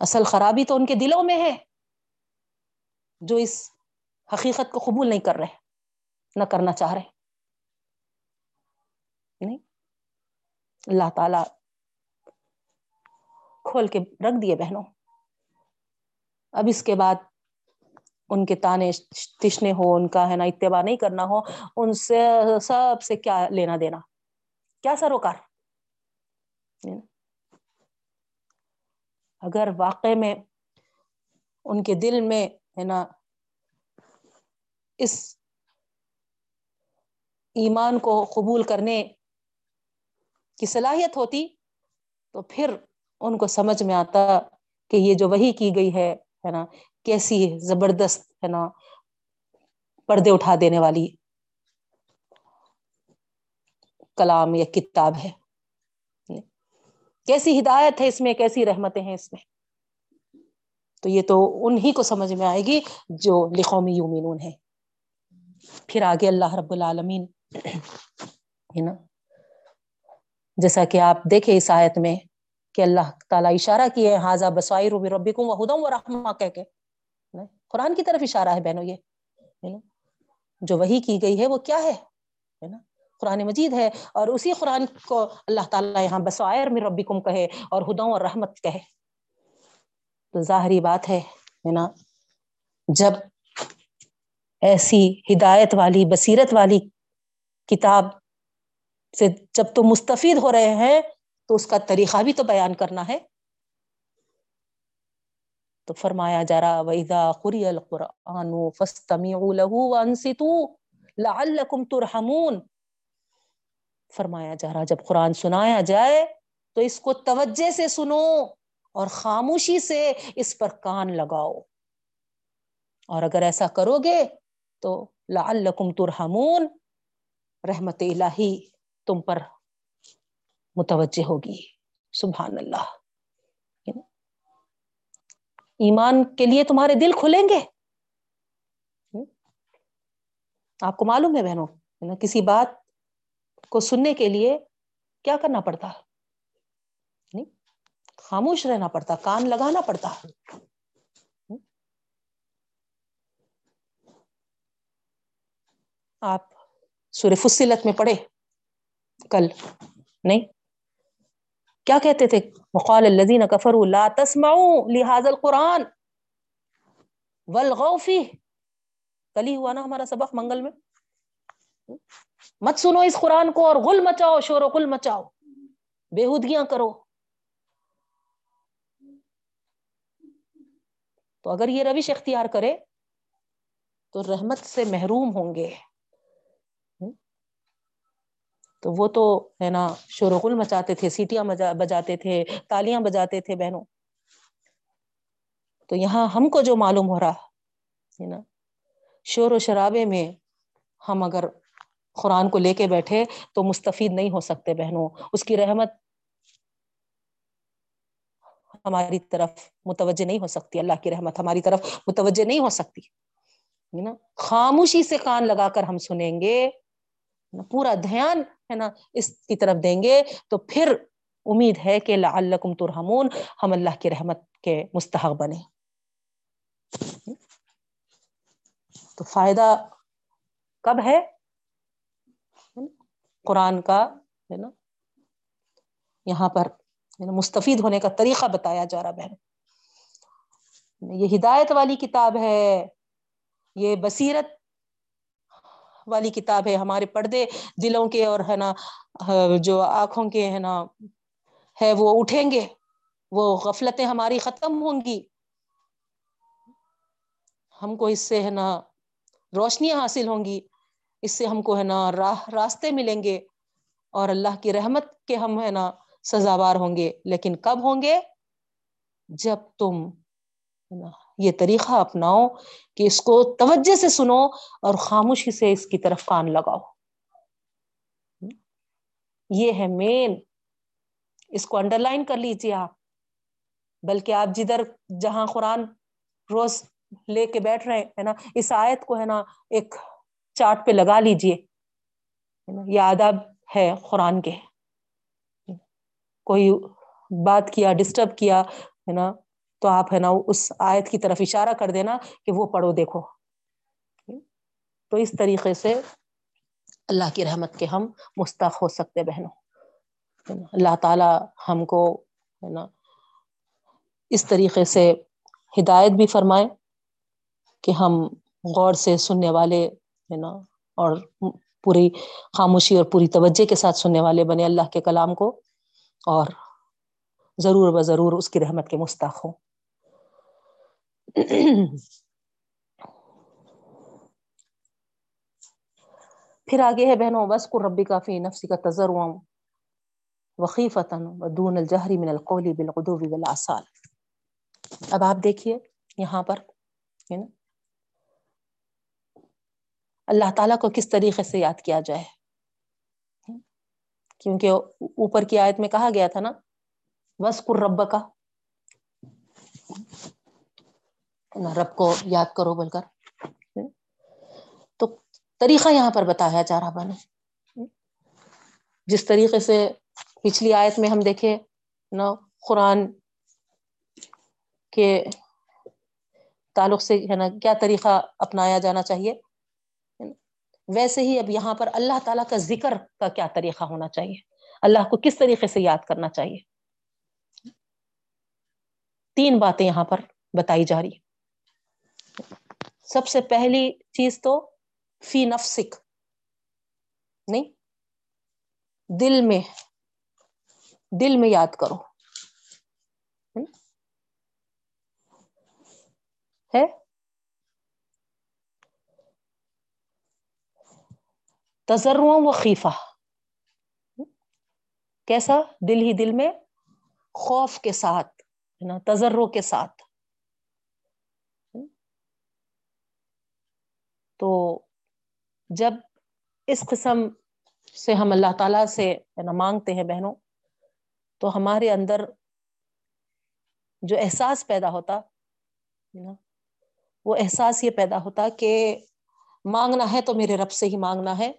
[SPEAKER 1] اصل خرابی تو ان کے دلوں میں ہے، جو اس حقیقت کو قبول نہیں کر رہے، نہ کرنا چاہ رہے۔ نہیں؟ اللہ تعالی کھول کے رکھ دیے بہنوں۔ اب اس کے بعد ان کے تانے تشنے ہو ان کا ہے نا اتباع نہیں کرنا ہو ان سے سب سے کیا لینا دینا؟ کیا سروکار؟ جی۔ اگر واقع میں ان کے دل میں ہے نا، اس ایمان کو قبول کرنے کی صلاحیت ہوتی، تو پھر ان کو سمجھ میں آتا کہ یہ جو وہی کی گئی ہے ہے نا، کیسی زبردست، ہے نا، پردے اٹھا دینے والی کلام یا کتاب ہے۔ کیسی ہدایت ہے اس میں، کیسی رحمتیں ہیں اس میں۔ تو یہ تو انہی کو سمجھ میں آئے گی جو لقومی یومینون ہے پھر آگے اللہ رب العالمین ہے نا۔ جیسا کہ آپ دیکھیں اس آیت میں کہ اللہ تعالیٰ اشارہ کیے حاضہ بسائر ربکم و ہدم و رحمہ کہہ کے۔ قرآن کی طرف اشارہ ہے بہنوں، یہ جو وہی کی گئی ہے وہ کیا ہے نا۔ قرآن مجید ہے اور اسی قرآن کو اللہ تعالیٰ یہاں بسائر میں ربکم کہے اور ہدوں اور رحمت کہے۔ تو ظاہری بات ہے نا؟ جب ایسی ہدایت والی، بصیرت والی کتاب سے جب تو مستفید ہو رہے ہیں، تو اس کا طریقہ بھی تو بیان کرنا ہے۔ تو فرمایا جا رہا، وَإِذَا قُرِيَ الْقُرْآنُ فَاسْتَمِعُوا لَهُ لَعَلَّكُمْ تُرْحَمُونَ۔ فرمایا جا رہا جب قرآن سنایا جائے تو اس کو توجہ سے سنو اور خاموشی سے اس پر کان لگاؤ۔ اور اگر ایسا کرو گے تو لعلکم ترحمون، رحمت الہی تم پر متوجہ ہوگی۔ سبحان اللہ۔ ایمان کے لیے تمہارے دل کھلیں گے۔ آپ کو معلوم ہے بہنوں کسی بات کو سننے کے لیے کیا کرنا پڑتا؟ خاموش رہنا پڑتا، کان لگانا پڑتا۔ آپ سورہ فصلت میں پڑھے کل، نہیں؟ کیا کہتے تھے؟ وقال الذين كفروا لا تسمعوا لهذا القران والغوا فيه کل ہی ہوا نا ہمارا سبق منگل میں۔ مت سنو اس قرآن کو اور غل مچاؤ، شور و غل مچاؤ۔ بےحودگیاں کرو۔ تو اگر یہ روش اختیار کرے، تو رحمت سے محروم ہوں گے۔ تو وہ تو ہے نا، شور و غل مچاتے تھے، سیٹیاں بجاتے تھے، تالیاں بجاتے تھے بہنوں۔ تو یہاں ہم کو جو معلوم ہو رہا ہے نا، شور و شرابے میں ہم اگر قرآن کو لے کے بیٹھے تو مستفید نہیں ہو سکتے بہنوں۔ اس کی رحمت ہماری طرف متوجہ نہیں ہو سکتی۔ اللہ کی رحمت ہماری طرف متوجہ نہیں ہو سکتی۔ نا؟ خاموشی سے کان لگا کر ہم سنیں گے۔ پورا دھیان ہے نا؟ اس کی طرف دیں گے۔ تو پھر امید ہے کہ لعلکم ترحمون۔ ہم اللہ کی رحمت کے مستحق بنے تو فائدہ کب ہے؟ قرآن کا، ہے نا، یہاں پر مستفید ہونے کا طریقہ بتایا جا رہا بہن۔ یہ ہدایت والی کتاب ہے، یہ بصیرت والی کتاب ہے، ہمارے پردے دلوں کے اور، ہے نا، جو آنکھوں کے، ہے نا، ہے، وہ اٹھیں گے، وہ غفلتیں ہماری ختم ہوں گی۔ ہم کو اس سے، ہے نا، روشنیاں حاصل ہوں گی۔ اس سے ہم کو ہے نا راہ راستے ملیں گے اور اللہ کی رحمت کے ہم ہے نا سزاوار ہوں گے۔ لیکن کب ہوں گے؟ جب تم یہ طریقہ اپناؤ کہ اس کو توجہ سے سنو اور خاموشی سے اس کی طرف کان لگاؤ۔ یہ ہے مین اس کو انڈر لائن کر لیجیے آپ۔ بلکہ آپ جدھر جہاں قرآن روز لے کے بیٹھ رہے ہے نا، اس آیت کو ہے نا ایک چارٹ پہ لگا لیجیے یہ آداب ہے قرآن کے۔ کوئی بات کیا ڈسٹرب کیا، ہے نا؟ تو آپ ہے نا اس آیت کی طرف اشارہ کر دینا کہ وہ پڑھو، دیکھو۔ تو اس طریقے سے اللہ کی رحمت کے ہم مستق ہو سکتے بہنوں۔ اللہ تعالی ہم کو، ہے نا، اس طریقے سے ہدایت بھی فرمائے کہ ہم غور سے سننے والے ہے نا، اور پوری خاموشی اور پوری توجہ کے ساتھ سننے والے بنے اللہ کے کلام کو، اور ضرور ب ضرور اس کی رحمت کے مستق ہوں۔ پھر آگے ہے بہنوں بس کو ربی کافی نفسی کا تجر وقی فتن دون الجہری من القولی بالقدو بالآصال اب آپ دیکھیے یہاں پر، ہے نا اللہ تعالیٰ کو کس طریقے سے یاد کیا جائے؟ کیونکہ اوپر کی آیت میں کہا گیا تھا نا بس رب کا رب کو یاد کرو بول کر۔ تو طریقہ یہاں پر بتایا جا رہا بنے جس طریقے سے پچھلی آیت میں ہم دیکھے نا، قرآن کے تعلق سے، ہے نا، کیا طریقہ اپنایا جانا چاہیے؟ ویسے ہی اب یہاں پر اللہ تعالیٰ کا ذکر کا کیا طریقہ ہونا چاہیے؟ اللہ کو کس طریقے سے یاد کرنا چاہیے؟ تین باتیں یہاں پر بتائی جا رہی سب سے پہلی چیز تو فی نفسک، نہیں، دل میں دل میں یاد کرو۔ ہے؟ تجر و خیفہ کیسا؟ دل ہی دل میں خوف کے ساتھ نا؟ تجروں کے ساتھ۔ تو جب اس قسم سے ہم اللہ تعالی سے نا، مانگتے ہیں بہنوں، تو ہمارے اندر جو احساس پیدا ہوتا وہ احساس یہ پیدا ہوتا کہ مانگنا ہے تو میرے رب سے ہی مانگنا ہے۔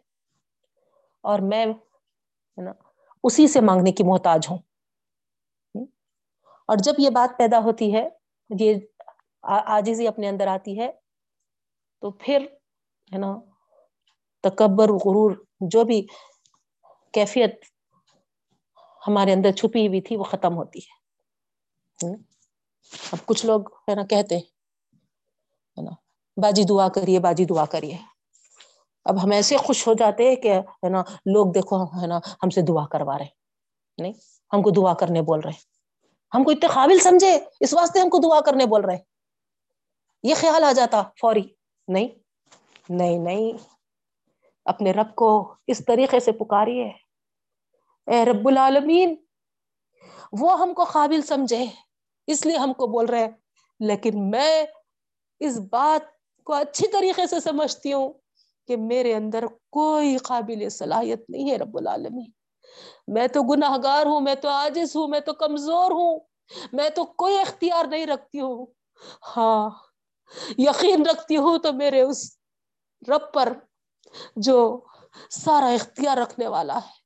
[SPEAKER 1] اور میں نا، اسی سے مانگنے کی محتاج ہوں۔ اور جب یہ بات پیدا ہوتی ہے، یہ آجزی اپنے اندر آتی ہے، تو پھر ہے نا، تکبر، غرور، جو بھی کیفیت ہمارے اندر چھپی ہوئی تھی، وہ ختم ہوتی ہے۔ اب کچھ لوگ ہے نا کہتے ہے نا، باجی دعا کریے، باجی دعا کریے۔ اب ہم ایسے خوش ہو جاتے ہیں کہ ہے نا، لوگ دیکھو، ہے نا، ہم سے دعا کروا رہے نہیں، ہم کو دعا کرنے بول رہے ہیں۔ ہم کو اتنے قابل سمجھے، اس واسطے ہم کو دعا کرنے بول رہے یہ خیال آ جاتا فوری۔ نہیں نہیں نہیں۔ اپنے رب کو اس طریقے سے پکاریے۔ اے رب العالمین، وہ ہم کو قابل سمجھے، اس لیے ہم کو بول رہے لیکن میں اس بات کو اچھی طریقے سے سمجھتی ہوں۔ کہ میرے اندر کوئی قابل صلاحیت نہیں ہے رب العالمین۔ میں تو گناہ گار ہوں، میں تو عاجز ہوں، میں تو کمزور ہوں، میں تو کوئی اختیار نہیں رکھتی ہوں۔ ہاں یقین رکھتی ہوں تو میرے اس رب پر جو سارا اختیار رکھنے والا ہے۔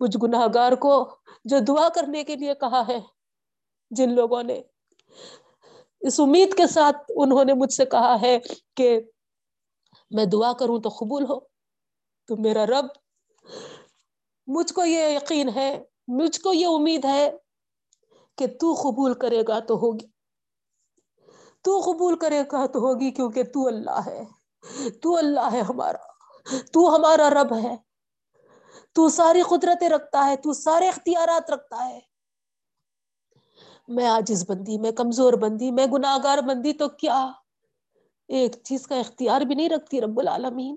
[SPEAKER 1] کچھ گناہ گار کو جو دعا کرنے کے لیے کہا ہے، جن لوگوں نے اس امید کے ساتھ انہوں نے مجھ سے کہا ہے کہ میں دعا کروں تو قبول ہو۔ تو میرا رب، مجھ کو یہ یقین ہے، مجھ کو یہ امید ہے کہ تو قبول کرے گا تو ہوگی۔ تو قبول کرے گا تو ہوگی کیونکہ تو اللہ ہے۔ تو اللہ ہے ہمارا۔ تو ہمارا رب ہے۔ تو ساری قدرتیں رکھتا ہے، تو سارے اختیارات رکھتا ہے۔ میں آجز بندی، میں کمزور بندی، میں گناگار بندی تو کیا؟ ایک چیز کا اختیار بھی نہیں رکھتی رب العالمین۔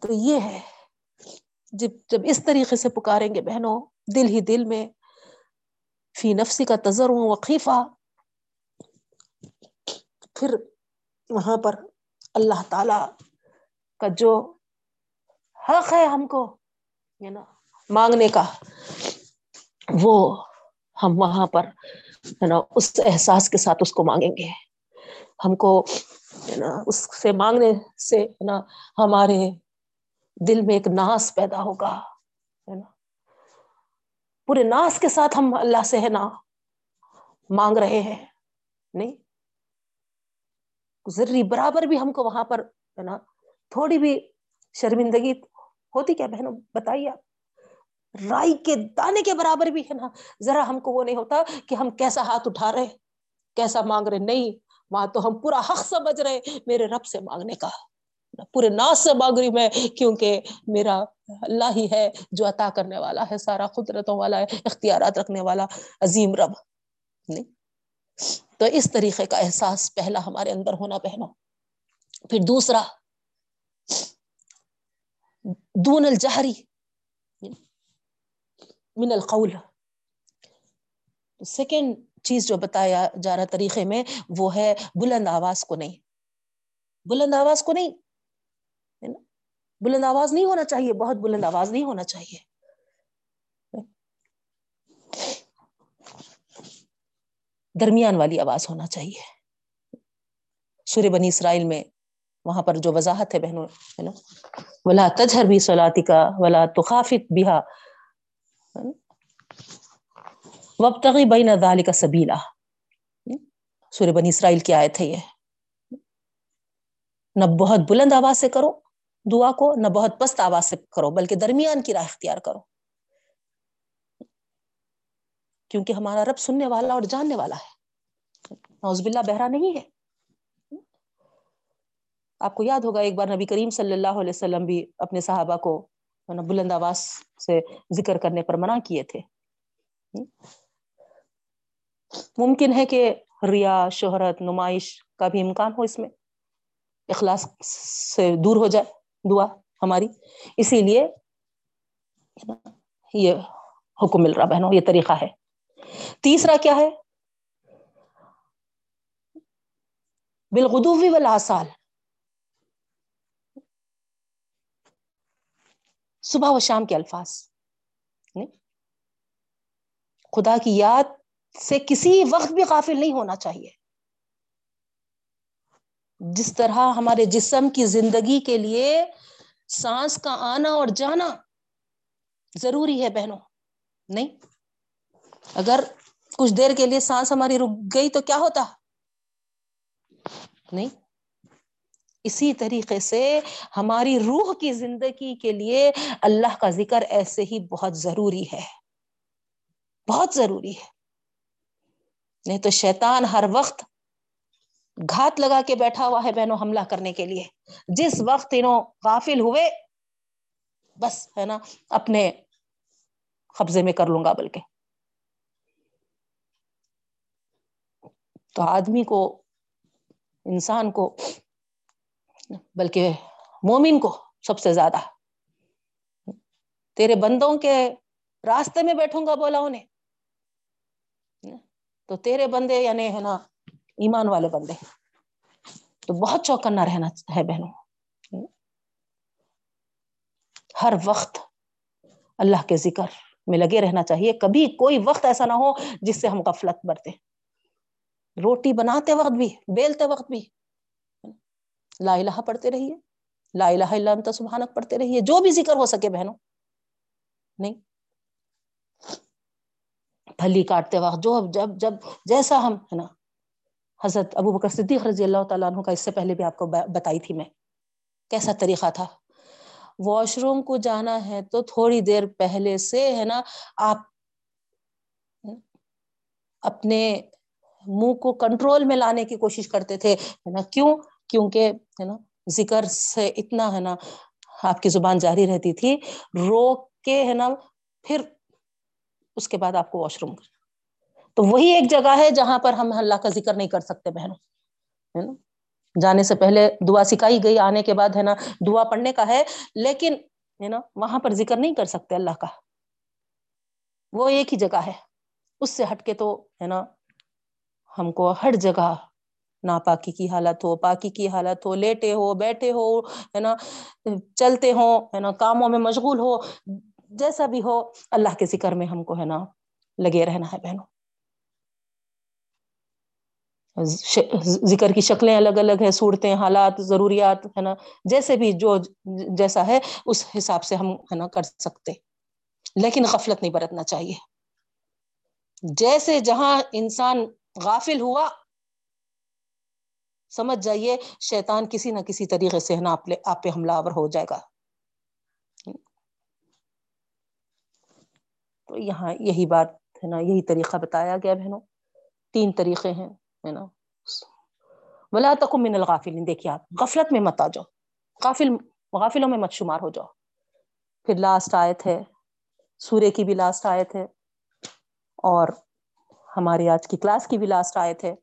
[SPEAKER 1] تو یہ ہے، جب جب اس طریقے سے پکاریں گے بہنوں، دل ہی دل میں فی نفسی کا تجر ہوں وقیفہ، پھر وہاں پر اللہ تعالی کا جو حق ہے ہم کو نا، مانگنے کا، وہ ہم وہاں پر، ہے نا، اس احساس کے ساتھ اس کو مانگیں گے۔ ہم کو نا، اس سے مانگنے سے نا ہمارے دل میں ایک ناس پیدا ہوگا، ہے نا۔ پورے ناس کے ساتھ ہم اللہ سے ہے نا مانگ رہے ہیں، نہیں؟ ضروری برابر بھی ہم کو وہاں پر ہے نا تھوڑی بھی شرمندگی ہوتی کیا بہنوں؟ بتائیے آپ۔ رائی کے دانے کے برابر بھی ہے نا، ذرا ہم کو وہ نہیں ہوتا کہ ہم کیسا ہاتھ اٹھا رہے، کیسا مانگ رہے، نہیں۔ وہاں تو ہم پورا حق سمجھ رہے میرے رب سے مانگنے کا۔ پورے ناس سے مانگ رہی میں، کیونکہ میرا اللہ ہی ہے جو عطا کرنے والا ہے، سارا قدرتوں والا ہے، اختیارات رکھنے والا، عظیم رب۔ نہیں؟ تو اس طریقے کا احساس پہلا ہمارے اندر ہونا پہنا پھر دوسرا، دون الجہری یعنی من القول۔ سیکنڈ چیز جو بتایا جا رہا طریقے میں، وہ ہے بلند آواز کو نہیں۔ بلند آواز کو نہیں بلند آواز نہیں ہونا چاہیے، بہت بلند آواز نہیں ہونا چاہیے۔ درمیان والی آواز ہونا چاہیے۔ سور بنی اسرائیل میں وہاں پر جو وضاحت ہے بہنوں، ہے نا؟ ولا تجہر بھی سلاتی کا ولا تخافت بہا وبتغی بین ذالک کا سبیلا۔ سور بنی اسرائیل کی آیت ہے یہ۔ نہ بہت بلند آواز سے کرو دعا کو، نہ بہت پست آواز سے کرو، بلکہ درمیان کی راہ اختیار کرو۔ کیونکہ ہمارا رب سننے والا اور جاننے والا ہے۔ نوز باللہ بہرا نہیں ہے۔ آپ کو یاد ہوگا، ایک بار نبی کریم صلی اللہ علیہ وسلم بھی اپنے صحابہ کو بلند آواز سے ذکر کرنے پر منع کیے تھے۔ ممکن ہے کہ ریا، شہرت، نمائش کا بھی امکان ہو اس میں۔ اخلاص سے دور ہو جائے دعا ہماری۔ اسی لیے یہ حکم مل رہا بہنوں، یہ طریقہ ہے۔ تیسرا کیا ہے؟ بالغدوفی والآصال صبح و شام کے الفاظ۔ خدا کی یاد سے کسی وقت بھی قافل نہیں ہونا چاہیے۔ جس طرح ہمارے جسم کی زندگی کے لیے سانس کا آنا اور جانا ضروری ہے بہنوں، نہیں؟ اگر کچھ دیر کے لیے سانس ہماری رک گئی تو کیا ہوتا؟ نہیں۔ اسی طریقے سے ہماری روح کی زندگی کے لیے اللہ کا ذکر ایسے ہی بہت ضروری ہے۔ بہت ضروری ہے۔ نہیں تو شیطان ہر وقت گھات لگا کے بیٹھا ہوا ہے بہنوں حملہ کرنے کے لیے۔ جس وقت انوں غافل ہوئے، بس ہے نا، اپنے قبضے میں کر لوں گا بلکہ۔ تو آدمی کو، انسان کو، بلکہ مومن کو سب سے زیادہ۔ تیرے بندوں کے راستے میں بیٹھوں گا، بولا انہیں۔ تو تیرے بندے یعنی ہے نا، ایمان والے بندے۔ تو بہت چوکنا رہنا ہے بہنوں۔ ہر وقت اللہ کے ذکر میں لگے رہنا چاہیے۔ کبھی کوئی وقت ایسا نہ ہو جس سے ہم غفلت برتے۔ روٹی بناتے وقت بھی، بیلتے وقت بھی۔ لا الہ پڑھتے رہیے۔ لا الہ الا انت سبحانک پڑھتے رہیے۔ جو بھی ذکر ہو سکے بہنوں۔ نہیں۔ پھلی کاٹتے وقت، جو جب جب جیسا ہم، ہے نا، حضرت ابو بکر صدیق رضی اللہ تعالیٰ عنہ کا اس سے پہلے بھی آپ کو بتائی تھی میں، کیسا طریقہ تھا؟ واش روم کو جانا ہے تو تھوڑی دیر پہلے سے، ہے نا، آپ اپنے منہ کو کنٹرول میں لانے کی کوشش کرتے تھے نا، کیوں؟ کیونکہ، ہے نا، ذکر سے اتنا، ہے نا، آپ کی زبان جاری رہتی تھی روک کے، ہے نا، پھر اس کے بعد آپ کو واش روم تو وہی ایک جگہ ہے جہاں پر ہم اللہ کا ذکر نہیں کر سکتے بہنوں، ہے نا؟ جانے سے پہلے دعا سکھائی گئی، آنے کے بعد ہے نا دعا پڑھنے کا ہے، لیکن ہے نا وہاں پر ذکر نہیں کر سکتے اللہ کا۔ وہ ایک ہی جگہ ہے۔ اس سے ہٹ کے تو ہے نا ہم کو ہر جگہ ناپاکی کی حالت ہو، پاکی کی حالت ہو، لیٹے ہو، بیٹھے ہو، ہے نا، چلتے ہو ہے نا، کاموں میں مشغول ہو۔ جیسا بھی ہو، اللہ کے ذکر میں ہم کو ہے نا لگے رہنا ہے بہنوں۔ ذکر کی شکلیں الگ الگ ہے صورتیں، حالات، ضروریات، ہے نا۔ جیسے بھی جو جیسا ہے، اس حساب سے ہم ہے نا کر سکتے۔ لیکن غفلت نہیں برتنا چاہیے۔ جیسے جہاں انسان غافل ہوا، سمجھ جائیے، شیطان کسی نہ کسی طریقے سے ہے نا آپ پہ حملہ آور ہو جائے گا۔ تو یہاں یہی بات ہے نا، یہی طریقہ بتایا گیا بہنوں۔ تین طریقے ہیں، ہے نا۔ بلا تک من الغافل دیکھیے آپ، غفلت میں مت آ جاؤ۔ غافل، غافلوں میں مت شمار ہو جاؤ۔ پھر لاسٹ آئے تھے سورے کی بھی لاسٹ آئے تھے اور ہمارے آج کی کلاس کی بھی لاسٹ آئے تھے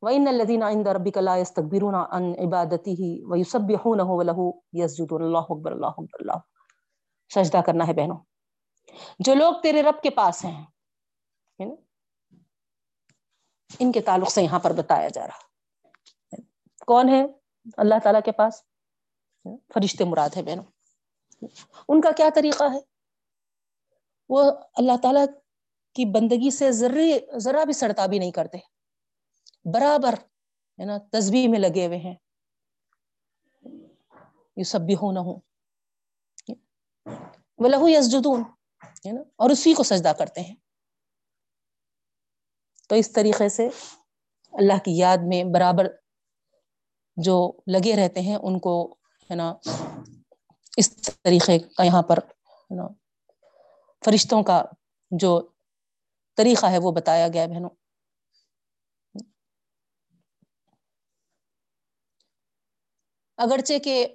[SPEAKER 1] وَإِنَّ الَّذِينَ عِندَ رَبِّكَ لَا يَسْتَكْبِرُونَ عَنْ عِبَادَتِهِ وَيُسَبِّحُونَهُ وَلَهُ يَسْجُدُونَ۔ اللَّهُ أَكْبَرُ اللَّهُ أَكْبَرُ۔ اللَّهُ سجدہ کرنا ہے بہنوں۔ جو لوگ تیرے رب کے پاس ہیں ان کے تعلق سے یہاں پر بتایا جا رہا۔ کون ہے اللہ تعالی کے پاس؟ فرشتے مراد ہے بہنوں۔ ان کا کیا طریقہ ہے؟ وہ اللہ تعالی کی بندگی سے ذری ذرا بھی سڑتا بھی نہیں کرتے۔ برابر، ہے نا تصبیح میں لگے ہوئے ہیں۔ یہ سب بھی ہونا ہو وہ لہو یس جدون ہے نا؟ اور اسی کو سجدہ کرتے ہیں۔ تو اس طریقے سے اللہ کی یاد میں برابر جو لگے رہتے ہیں، ان کو ہے نا، اس طریقے کا یہاں پر نا، فرشتوں کا جو طریقہ ہے، وہ بتایا گیا بہنوں، اگرچہ کہ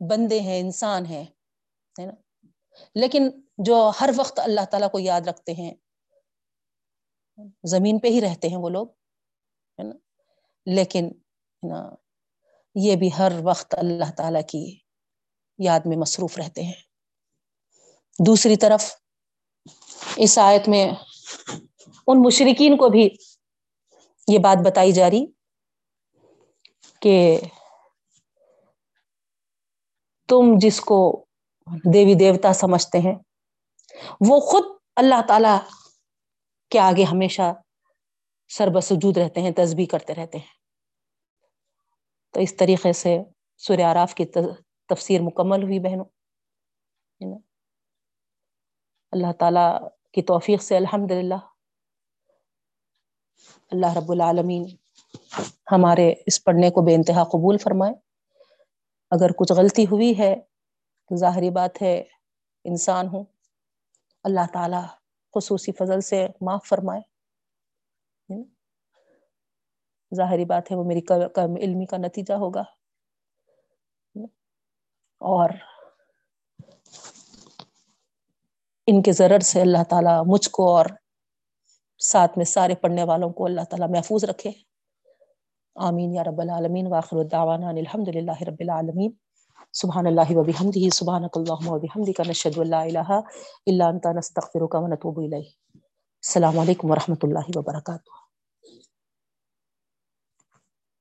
[SPEAKER 1] بندے ہیں، انسان ہیں، ہے نا لیکن جو ہر وقت اللہ تعالی کو یاد رکھتے ہیں، زمین پہ ہی رہتے ہیں وہ لوگ، ہے نا؟ لیکن نا، یہ بھی ہر وقت اللہ تعالی کی یاد میں مصروف رہتے ہیں۔ دوسری طرف، اس آیت میں ان مشرقین کو بھی یہ بات بتائی جا رہی کہ تم جس کو دیوی دیوتا سمجھتے ہیں۔ وہ خود اللہ تعالی کے آگے ہمیشہ سربسجود رہتے ہیں تصبیح کرتے رہتے ہیں۔ تو اس طریقے سے سوریہ آراف کی تفسیر مکمل ہوئی بہنوں۔ اللہ تعالی کی توفیق سے الحمد للہ اللہ رب العالمین ہمارے اس پڑھنے کو بے انتہا قبول فرمائے۔ اگر کچھ غلطی ہوئی ہے ظاہری بات ہے، انسان ہوں۔ اللہ تعالی خصوصی فضل سے معاف فرمائے۔ ظاہری بات ہے، وہ میری کم علمی کا نتیجہ ہوگا۔ اور ان کے ضرر سے اللہ تعالی مجھ کو اور ساتھ میں سارے پڑھنے والوں کو اللہ تعالی محفوظ رکھے۔ آمین یا رب العالمین۔ واخر الدعوانا الحمد للہ رب العالمین۔ سبحان اللہ و بحمدہ سبحانک اللہم و بحمدک نشہد ان لا الہ الا انت، نستغفرک و نتوب الیہ۔ السلام علیکم ورحمۃ اللہ وبرکاتہ۔